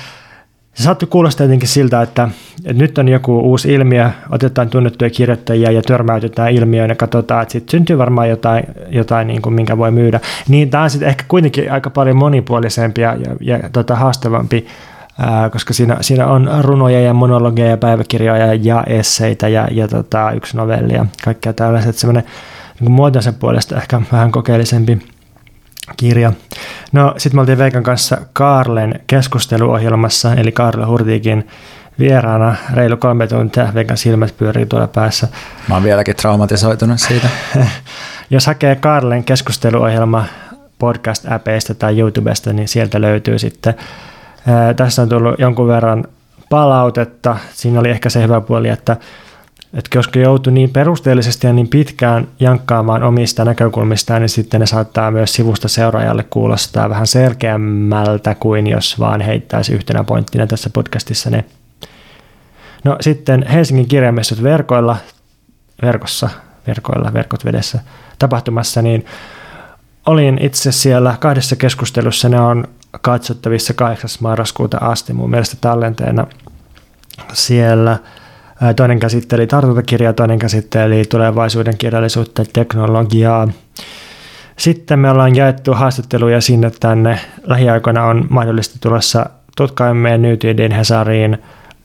Speaker 1: se saattoi kuulostaa jotenkin siltä, että, että nyt on joku uusi ilmiö, otetaan tunnettuja kirjoittajia ja törmäytetään ilmiöön ja katsotaan, että sitten syntyy varmaan jotain, jotain niin kuin, minkä voi myydä. Niin tämä on sitten ehkä kuitenkin aika paljon monipuolisempi ja, ja, ja tota, haastavampi, ää, koska siinä, siinä on runoja ja monologeja ja päiväkirjoja ja esseitä ja, ja tota, yksi novelli ja kaikkea tällaiset. Semmoinen niin muotoisen puolesta ehkä vähän kokeellisempi kirja. No sitten me oltiin Veikan kanssa Karlen keskusteluohjelmassa, eli Karle Hurtiikin vieraana reilu kolme tuntia. Veikan silmät pyörii tuolla päässä.
Speaker 3: Mä oon vieläkin traumatisoitunut siitä.
Speaker 1: Jos hakee Karlen keskusteluohjelma podcast-äpeistä tai YouTubesta, niin sieltä löytyy sitten. tässä on tullut jonkun verran palautetta. Siinä oli ehkä se hyvä puoli, että että koska joutuu niin perusteellisesti ja niin pitkään jankkaamaan omista näkökulmistaan, niin sitten ne saattaa myös sivusta seuraajalle kuulostaa vähän selkeämmältä kuin jos vaan heittäisi yhtenä pointtina tässä podcastissa ne. No sitten Helsingin kirjamessut verkoilla, verkossa, verkoilla, verkot vedessä tapahtumassa, niin olin itse siellä kahdessa keskustelussa, ne on katsottavissa 8. marraskuuta asti mun mielestä tallenteena siellä – Toinen käsitteli tartuntakirjaa, toinen käsitteli tulevaisuuden kirjallisuutta ja teknologiaa. Sitten me ollaan jaettu haastatteluja sinne tänne. Lähiaikoina on mahdollisesti tulossa tutkaimmeen Nyytyiden Hesariin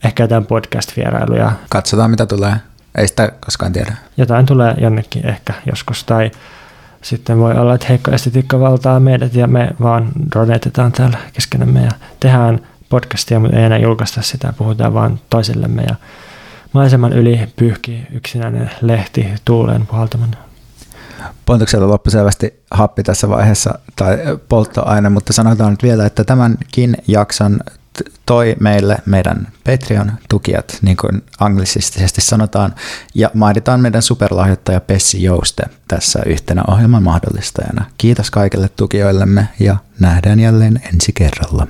Speaker 1: ehkä jotain podcast-vierailuja.
Speaker 3: Katsotaan mitä tulee. Ei sitä koskaan tiedä.
Speaker 1: Jotain tulee jonnekin ehkä joskus. Tai sitten voi olla, että heikko estetiikka valtaa meidät ja me vaan ronetetaan täällä keskenämme ja tehdään podcastia, mutta ei enää julkaista sitä, puhutaan vaan toisillemme ja maiseman yli pyyhki yksinäinen lehti tuuleen puhaltamana.
Speaker 3: Pontuksella loppu selvästi happi tässä vaiheessa tai polttoaine, mutta sanotaan nyt vielä, että tämänkin jakson toi meille meidän Patreon-tukijat, niin kuin anglisistisesti sanotaan, ja mainitaan meidän superlahjoittaja Pessi Jouste tässä yhtenä ohjelman mahdollistajana. Kiitos kaikille tukijoillemme ja nähdään jälleen ensi kerralla.